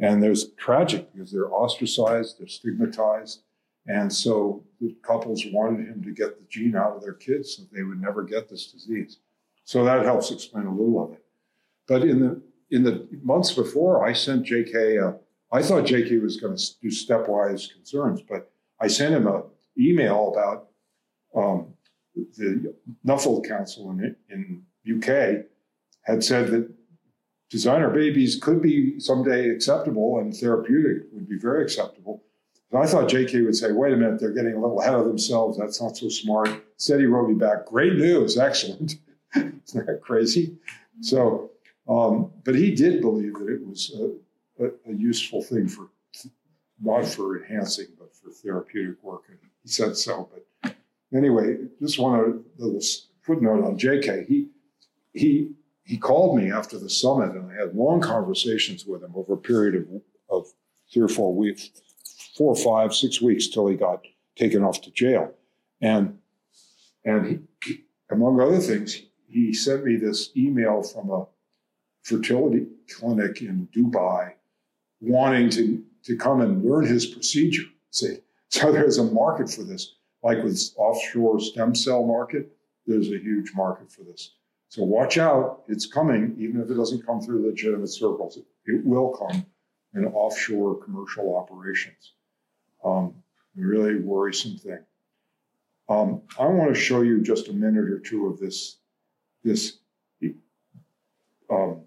And there's tragic because they're ostracized, they're stigmatized, and so the couples wanted him to get the gene out of their kids so they would never get this disease. So that helps explain a little of it. But in the in the months before, I sent JK. Uh, I thought JK was going to do stepwise concerns, but I sent him a email about um, the Nuffield Council in, in UK had said that designer babies could be someday acceptable and therapeutic would be very acceptable. And I thought JK would say, wait a minute, they're getting a little ahead of themselves. That's not so smart. Instead, he wrote me back, great news, excellent. Isn't that crazy? So, um, but he did believe that it was a, a, a, useful thing for, not for enhancing, but for therapeutic work. And he said so. But anyway, just one to, footnote on JK. He, he, he called me after the summit and I had long conversations with him over a period of, of three or four weeks, four or five, six weeks till he got taken off to jail. And, and he, among other things, he sent me this email from a fertility clinic in Dubai wanting to, to come and learn his procedure. See, so there's a market for this. Like with offshore stem cell market, there's a huge market for this. So watch out, it's coming, even if it doesn't come through legitimate circles. It, will come in offshore commercial operations. Um, really worrisome thing. Um, I want to show you just a minute or two of this, this um,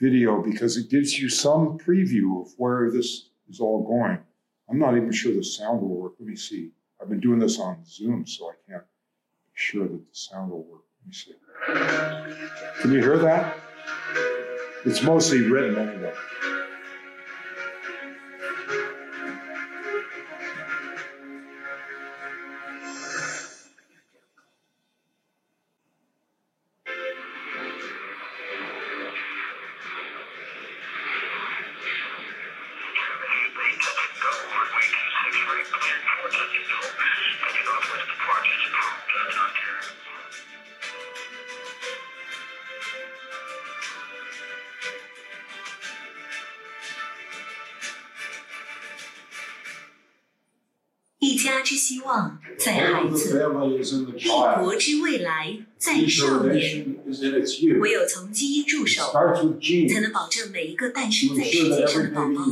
video because it gives you some preview of where this is all going. I'm not even sure the sound will work. Let me see. I've been doing this on Zoom, so I can't be sure that the sound will work. Let me see. Can you hear that? It's mostly written anyway. 唯有从基因入手，才能保证每一个诞生在世界上的宝宝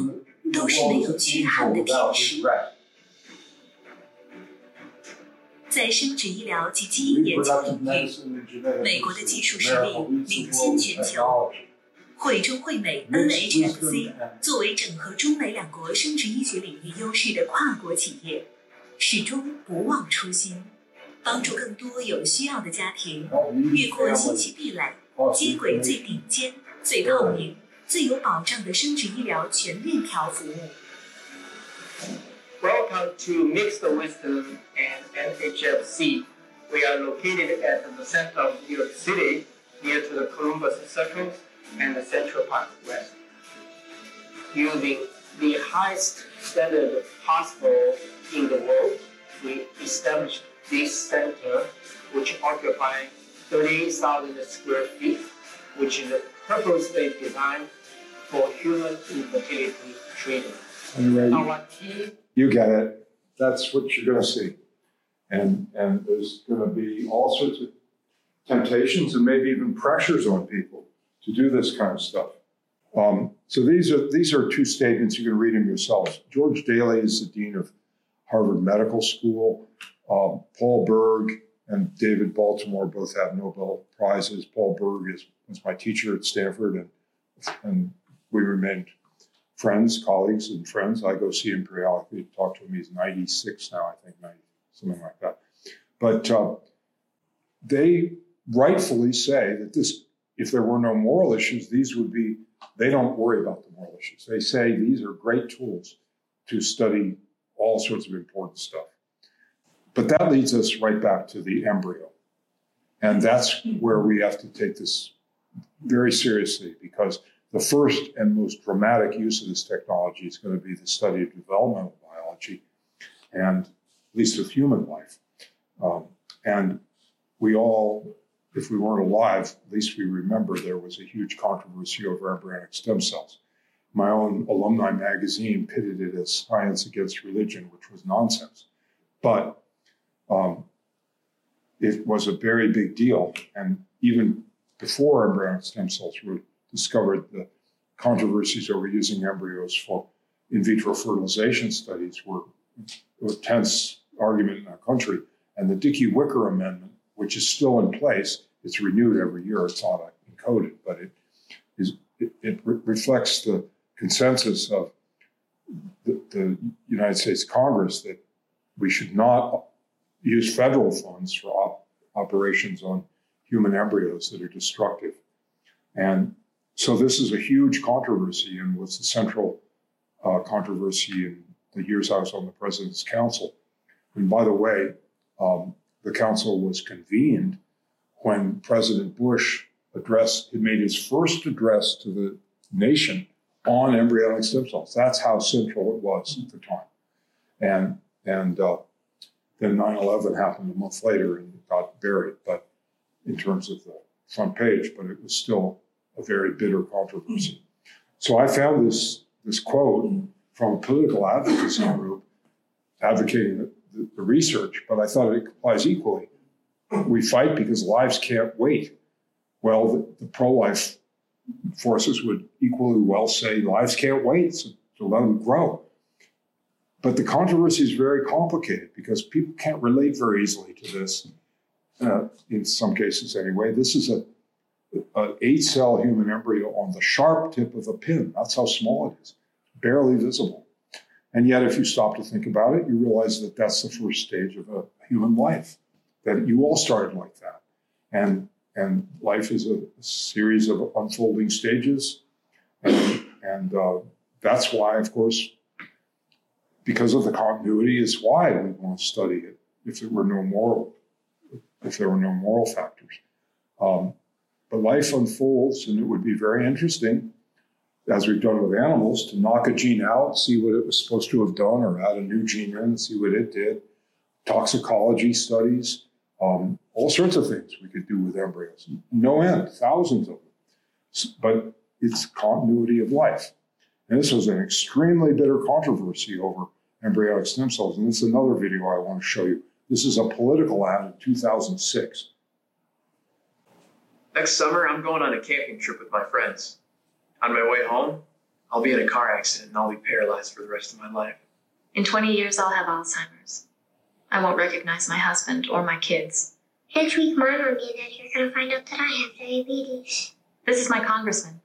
都是没有缺憾的天使。在生殖医疗及基因研究领域，美国的技术实力领先全球。惠中惠美 （NHMC） 作为整合中美两国生殖医学领域优势的跨国企业，始终不忘初心，帮助更多有需要的家庭越过信息壁垒，接轨最顶尖、最透明、最有保障的生殖医疗全链条服务。Welcome to Mixed Wisdom and NHFC. We are located at the center of New York City, near to the Columbus Circle and the Central Park West. Using the highest standard possible in the world, we established this center, which occupies 38,000 square feet, which is purposely designed for human infertility treatment. Our team you get it. That's what you're going to see. And, and there's going to be all sorts of temptations and maybe even pressures on people to do this kind of stuff. Um, so these are these are two statements you can read them yourselves. George Daly is the dean of Harvard Medical School. Um, Paul Berg and David Baltimore both have Nobel prizes. Paul Berg is, was my teacher at Stanford, and and we remained friends, colleagues, and friends. I go see him periodically to talk to him. He's 96 now, I think, 90, something like that. But uh, they rightfully say that this, if there were no moral issues, these would be, they don't worry about the moral issues. They say these are great tools to study all sorts of important stuff. But that leads us right back to the embryo. And that's where we have to take this very seriously because the first and most dramatic use of this technology is going to be the study of developmental biology, and at least with human life. Um, and we all, if we weren't alive, at least we remember there was a huge controversy over embryonic stem cells. My own alumni magazine pitted it as science against religion, which was nonsense. But um, it was a very big deal. And even before embryonic stem cells were discovered the controversies over using embryos for in vitro fertilization studies were a tense argument in our country. And the Dickey-Wicker Amendment, which is still in place, it's renewed every year. It's not encoded, but it is it, it re- reflects the consensus of the, the United States Congress that we should not use federal funds for op- operations on human embryos that are destructive. And so this is a huge controversy and was the central uh, controversy in the years I was on the president's council. And by the way, um, the council was convened when President Bush addressed, he made his first address to the nation on embryonic stem cells. That's how central it was at the time. And, and uh, then 9 11 happened a month later and it got buried, but in terms of the front page, but it was still a very bitter controversy. So I found this, this quote from a political advocacy group advocating the, the, the research, but I thought it applies equally. We fight because lives can't wait. Well, the, the pro life forces would equally well say lives can't wait, so to let them grow. But the controversy is very complicated because people can't relate very easily to this, uh, in some cases anyway. This is a an eight cell human embryo on the sharp tip of a pin. That's how small it is, barely visible. And yet, if you stop to think about it, you realize that that's the first stage of a human life, that you all started like that. And, and life is a series of unfolding stages. And, and uh, that's why, of course, because of the continuity, is why we want to study it if there were no moral, if there were no moral factors. Um, but life unfolds, and it would be very interesting, as we've done with animals, to knock a gene out, see what it was supposed to have done, or add a new gene in, and see what it did. Toxicology studies, um, all sorts of things we could do with embryos. No end, thousands of them. But it's continuity of life. And this was an extremely bitter controversy over embryonic stem cells. And this is another video I want to show you. This is a political ad in 2006. Next summer, I'm going on a camping trip with my friends. On my way home, I'll be in a car accident and I'll be paralyzed for the rest of my life. In 20 years, I'll have Alzheimer's. I won't recognize my husband or my kids. Next week, mom will be that you're going to find out that I have diabetes. This is my congressman.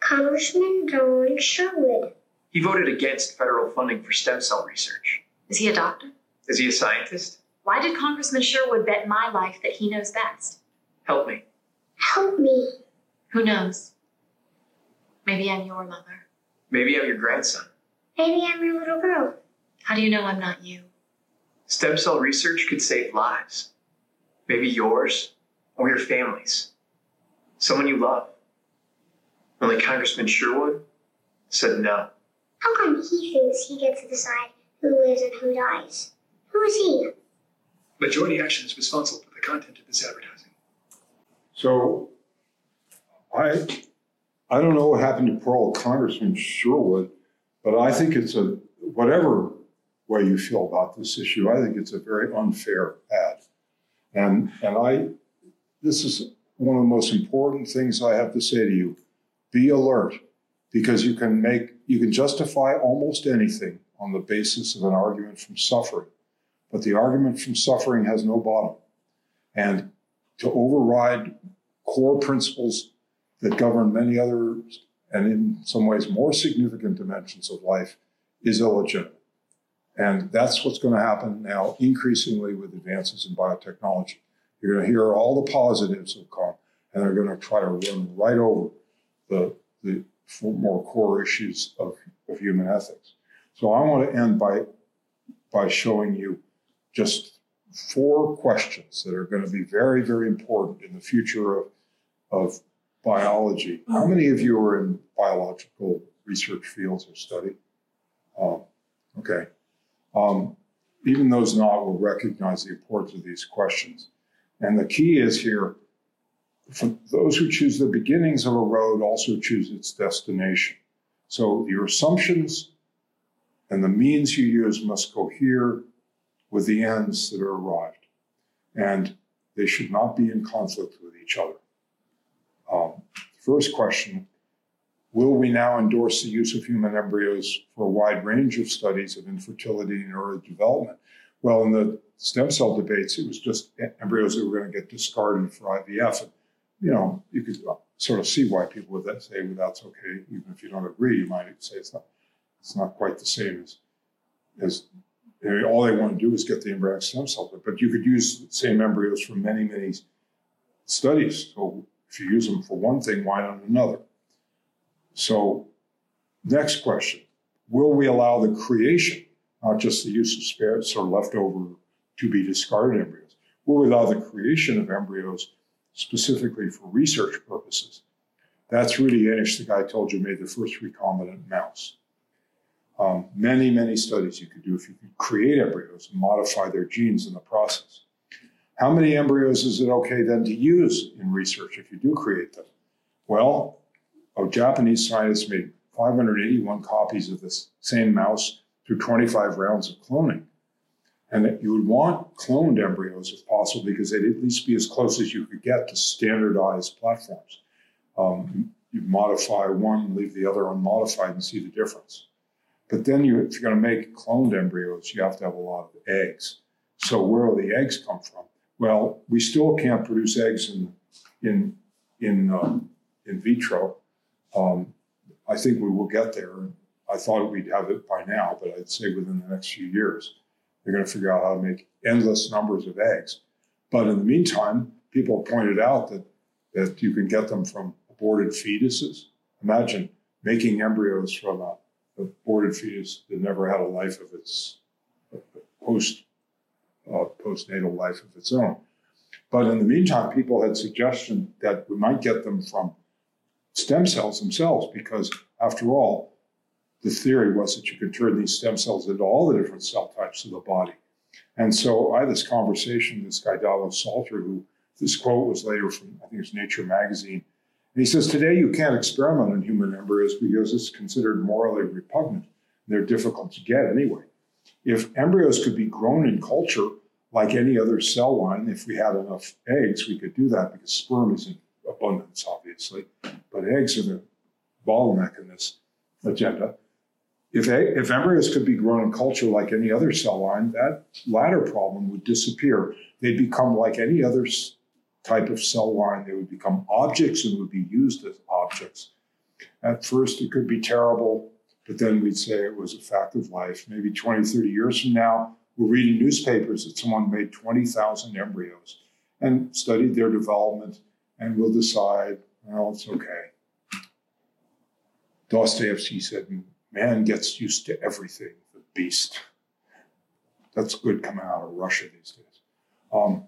Congressman Don Sherwood. He voted against federal funding for stem cell research. Is he a doctor? Is he a scientist? Why did Congressman Sherwood bet my life that he knows best? Help me. Help me. Who knows? Maybe I'm your mother. Maybe I'm your grandson. Maybe I'm your little girl. How do you know I'm not you? Stem cell research could save lives. Maybe yours or your family's. Someone you love. Only Congressman Sherwood said no. How come he thinks he gets to decide who lives and who dies? Who is he? Majority Action is responsible for the content of this advertising. So I I don't know what happened to poor old Congressman Sherwood, but I think it's a whatever way you feel about this issue, I think it's a very unfair ad. And and I this is one of the most important things I have to say to you. Be alert because you can make you can justify almost anything on the basis of an argument from suffering. But the argument from suffering has no bottom. And to override core principles that govern many other and in some ways more significant dimensions of life is illegitimate. And that's what's going to happen now increasingly with advances in biotechnology. You're going to hear all the positives of COM, and they're going to try to run right over the, the more core issues of, of human ethics. So I want to end by, by showing you just four questions that are going to be very, very important in the future of, of biology. How many of you are in biological research fields or study? Um, okay. Um, even those not will recognize the importance of these questions. And the key is here those who choose the beginnings of a road also choose its destination. So your assumptions and the means you use must cohere with the ends that are arrived. And they should not be in conflict with each other. Um, first question Will we now endorse the use of human embryos for a wide range of studies of infertility and early development? Well, in the stem cell debates, it was just embryos that were going to get discarded for IVF. You know, you could uh, sort of see why people would say, well, that's okay. Even if you don't agree, you might say it's not, it's not quite the same as, as you know, all they want to do is get the embryonic stem cell. But you could use the same embryos for many, many studies. So if you use them for one thing, why not another? So, next question Will we allow the creation, not just the use of spare, of leftover to be discarded embryos? Will we allow the creation of embryos specifically for research purposes? That's Rudi Jaenisch, the guy I told you made the first recombinant mouse. Um, many, many studies you could do if you could create embryos and modify their genes in the process. How many embryos is it okay then to use in research if you do create them? Well, a Japanese scientist made 581 copies of this same mouse through 25 rounds of cloning. And that you would want cloned embryos if possible because they'd at least be as close as you could get to standardized platforms. Um, you modify one, leave the other unmodified, and see the difference. But then, you, if you're going to make cloned embryos, you have to have a lot of eggs. So where will the eggs come from? Well, we still can't produce eggs in in in um, in vitro. Um, I think we will get there. I thought we'd have it by now, but I'd say within the next few years, they're going to figure out how to make endless numbers of eggs. But in the meantime, people pointed out that that you can get them from aborted fetuses. Imagine making embryos from a aborted fetus that never had a life of its post uh, postnatal life of its own. But in the meantime, people had suggestion that we might get them from stem cells themselves, because after all, the theory was that you could turn these stem cells into all the different cell types of the body. And so I had this conversation with this guy, Davor Solter, who this quote was later from, I think it's Nature magazine. And he says, Today you can't experiment on human embryos because it's considered morally repugnant. They're difficult to get anyway. If embryos could be grown in culture like any other cell line, if we had enough eggs, we could do that because sperm is in abundance, obviously. But eggs are the bottleneck in this agenda. If, if embryos could be grown in culture like any other cell line, that latter problem would disappear. They'd become like any other type of cell line. They would become objects and would be used as objects. At first, it could be terrible, but then we'd say it was a fact of life. Maybe 20, 30 years from now, we're reading newspapers that someone made 20,000 embryos and studied their development, and we'll decide, well, it's okay. Dostoevsky said, man gets used to everything, the beast. That's good coming out of Russia these days. Um,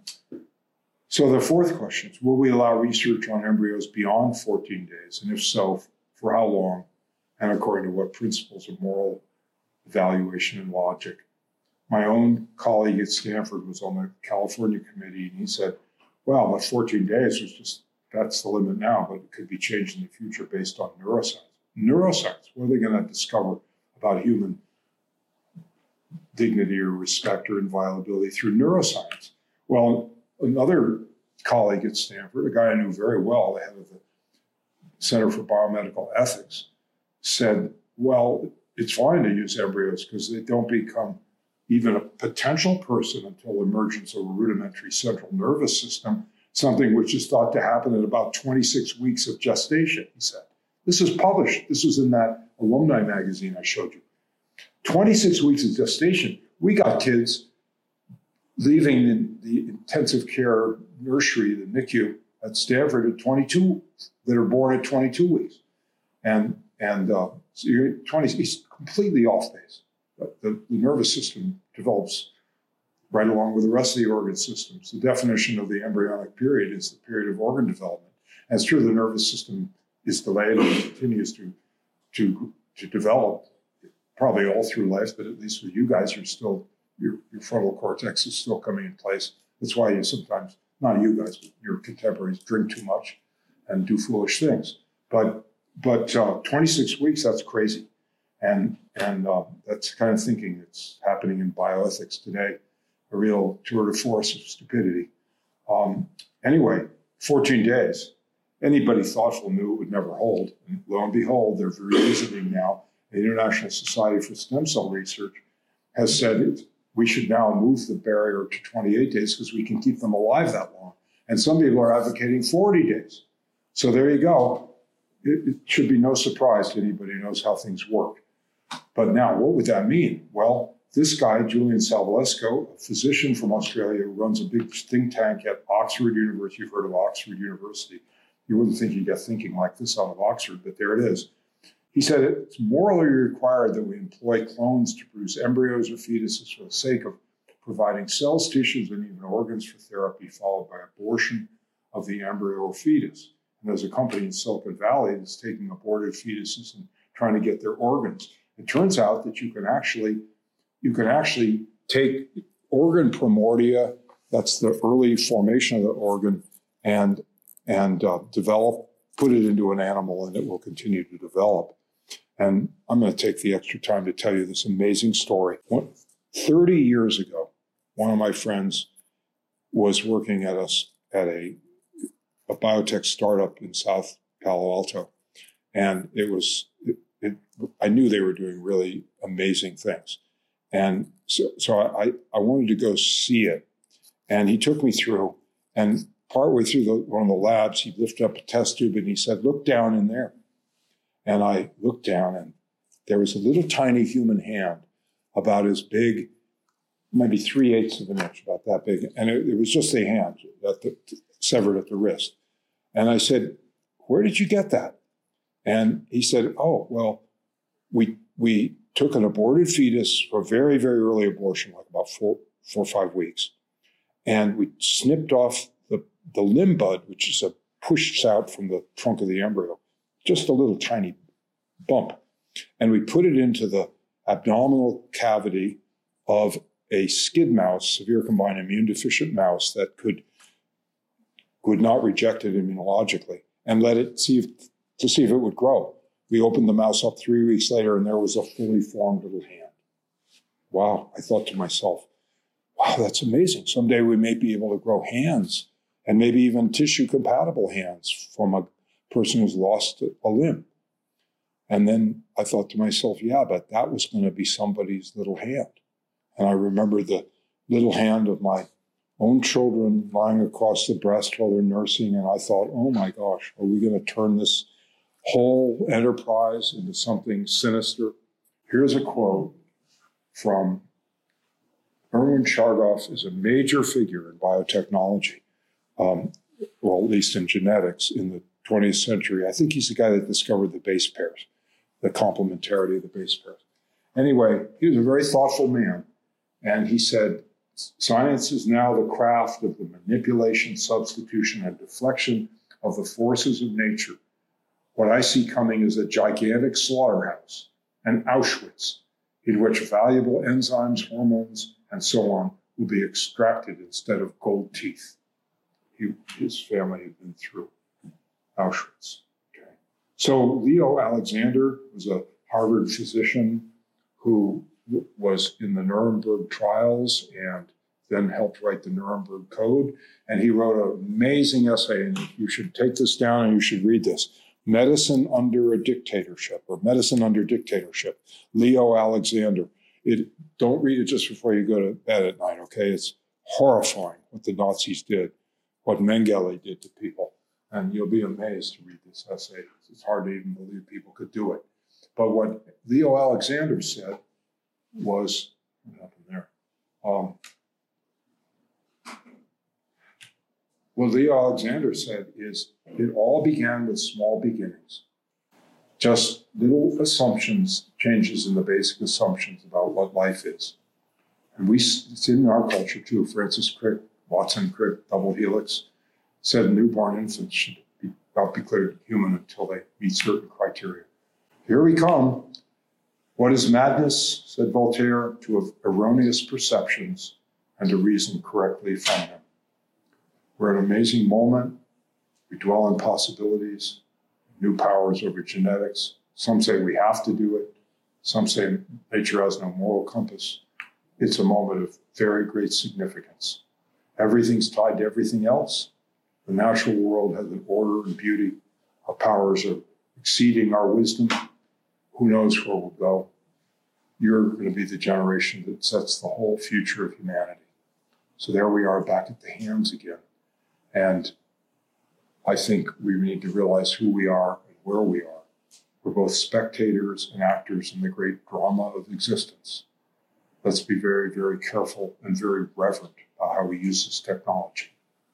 so the fourth question is, will we allow research on embryos beyond 14 days? And if so, for how long? And according to what principles of moral evaluation and logic? My own colleague at Stanford was on the California committee, and he said, well, but 14 days is just, that's the limit now, but it could be changed in the future based on neuroscience. Neuroscience, what are they going to discover about human dignity or respect or inviolability through neuroscience? Well, another colleague at Stanford, a guy I knew very well, the head of the Center for Biomedical Ethics, said, well, it's fine to use embryos because they don't become even a potential person until emergence of a rudimentary central nervous system, something which is thought to happen in about 26 weeks of gestation, he said. This is published. This was in that alumni magazine I showed you. 26 weeks of gestation. We got kids leaving the intensive care nursery, the NICU at Stanford at 22, that are born at 22 weeks. And, and uh, so you're 20, he's completely off base. The, the, the nervous system develops right along with the rest of the organ systems. The definition of the embryonic period is the period of organ development. And it's true the nervous system is delayed and continues to, to, to develop probably all through life, but at least with you guys, you're still your, your frontal cortex is still coming in place. That's why you sometimes, not you guys, but your contemporaries drink too much and do foolish things. But but uh, 26 weeks, that's crazy. And and uh, that's kind of thinking that's happening in bioethics today, a real tour de force of stupidity. Um, anyway, 14 days. Anybody thoughtful knew it would never hold. And lo and behold, they're revisiting now. The International Society for Stem Cell Research has said it, we should now move the barrier to 28 days because we can keep them alive that long. And some people are advocating 40 days. So there you go. It, it should be no surprise to anybody who knows how things work. But now, what would that mean? Well, this guy, Julian Savulescu, a physician from Australia who runs a big think tank at Oxford University. You've heard of Oxford University. You wouldn't think you'd get thinking like this out of Oxford, but there it is. He said it's morally required that we employ clones to produce embryos or fetuses for the sake of providing cells, tissues, and even organs for therapy, followed by abortion of the embryo or fetus. And there's a company in Silicon Valley that's taking aborted fetuses and trying to get their organs. It turns out that you can actually you can actually take organ primordia, that's the early formation of the organ, and and uh, develop, put it into an animal, and it will continue to develop. And I'm going to take the extra time to tell you this amazing story. 30 years ago, one of my friends was working at us at a, a biotech startup in South Palo Alto. And it was, it, it, I knew they were doing really amazing things. And so, so I, I wanted to go see it. And he took me through. And partway through the, one of the labs, he lifted up a test tube and he said, Look down in there. And I looked down, and there was a little tiny human hand about as big, maybe three eighths of an inch, about that big. And it, it was just a hand that the, severed at the wrist. And I said, Where did you get that? And he said, Oh, well, we, we took an aborted fetus for a very, very early abortion, like about four, four or five weeks. And we snipped off the, limb bud, which is a pushed out from the trunk of the embryo just a little tiny bump. And we put it into the abdominal cavity of a SCID mouse, severe combined immune deficient mouse that could would not reject it immunologically, and let it see if, to see if it would grow. We opened the mouse up three weeks later, and there was a fully formed little hand. Wow! I thought to myself, "Wow, that's amazing. Someday we may be able to grow hands, and maybe even tissue compatible hands from a person who's lost a limb. And then I thought to myself, yeah, but that was going to be somebody's little hand. And I remember the little hand of my own children lying across the breast while they're nursing. And I thought, oh my gosh, are we going to turn this whole enterprise into something sinister. Here's a quote from Erwin Chargaff is a major figure in biotechnology, um, well, at least in genetics in the 20th century. I think he's the guy that discovered the base pairs, the complementarity of the base pairs. Anyway, he was a very thoughtful man. And he said, Science is now the craft of the manipulation, substitution, and deflection of the forces of nature. What I see coming is a gigantic slaughterhouse, an Auschwitz, in which valuable enzymes, hormones, and so on will be extracted instead of gold teeth. He, his family had been through Auschwitz. Okay. So Leo Alexander was a Harvard physician who was in the Nuremberg trials and then helped write the Nuremberg Code. And he wrote an amazing essay, and you should take this down and you should read this Medicine Under a Dictatorship, or Medicine Under Dictatorship, Leo Alexander. It, don't read it just before you go to bed at night, okay? It's horrifying what the Nazis did, what Mengele did to people. And you'll be amazed to read this essay. It's hard to even believe people could do it. But what Leo Alexander said was what happened there? Um, what Leo Alexander said is it all began with small beginnings, just little assumptions, changes in the basic assumptions about what life is. And we, it's in our culture too. Francis Crick, Watson Crick, double helix, said newborn infants should be, not be declared human until they meet certain criteria. Here we come. What is madness, said Voltaire, to have erroneous perceptions and to reason correctly from them? We're at an amazing moment. We dwell on possibilities, new powers over genetics. Some say we have to do it. Some say nature has no moral compass. It's a moment of very great significance. Everything's tied to everything else. The natural world has an order and beauty. Our powers are exceeding our wisdom who knows where we'll go. You're going to be the generation that sets the whole future of humanity. So there we are back at the hands again. And I think we need to realize who we are and where we are. We're both spectators and actors in the great drama of existence. Let's be very, very careful and very reverent Uh, how we use this technology.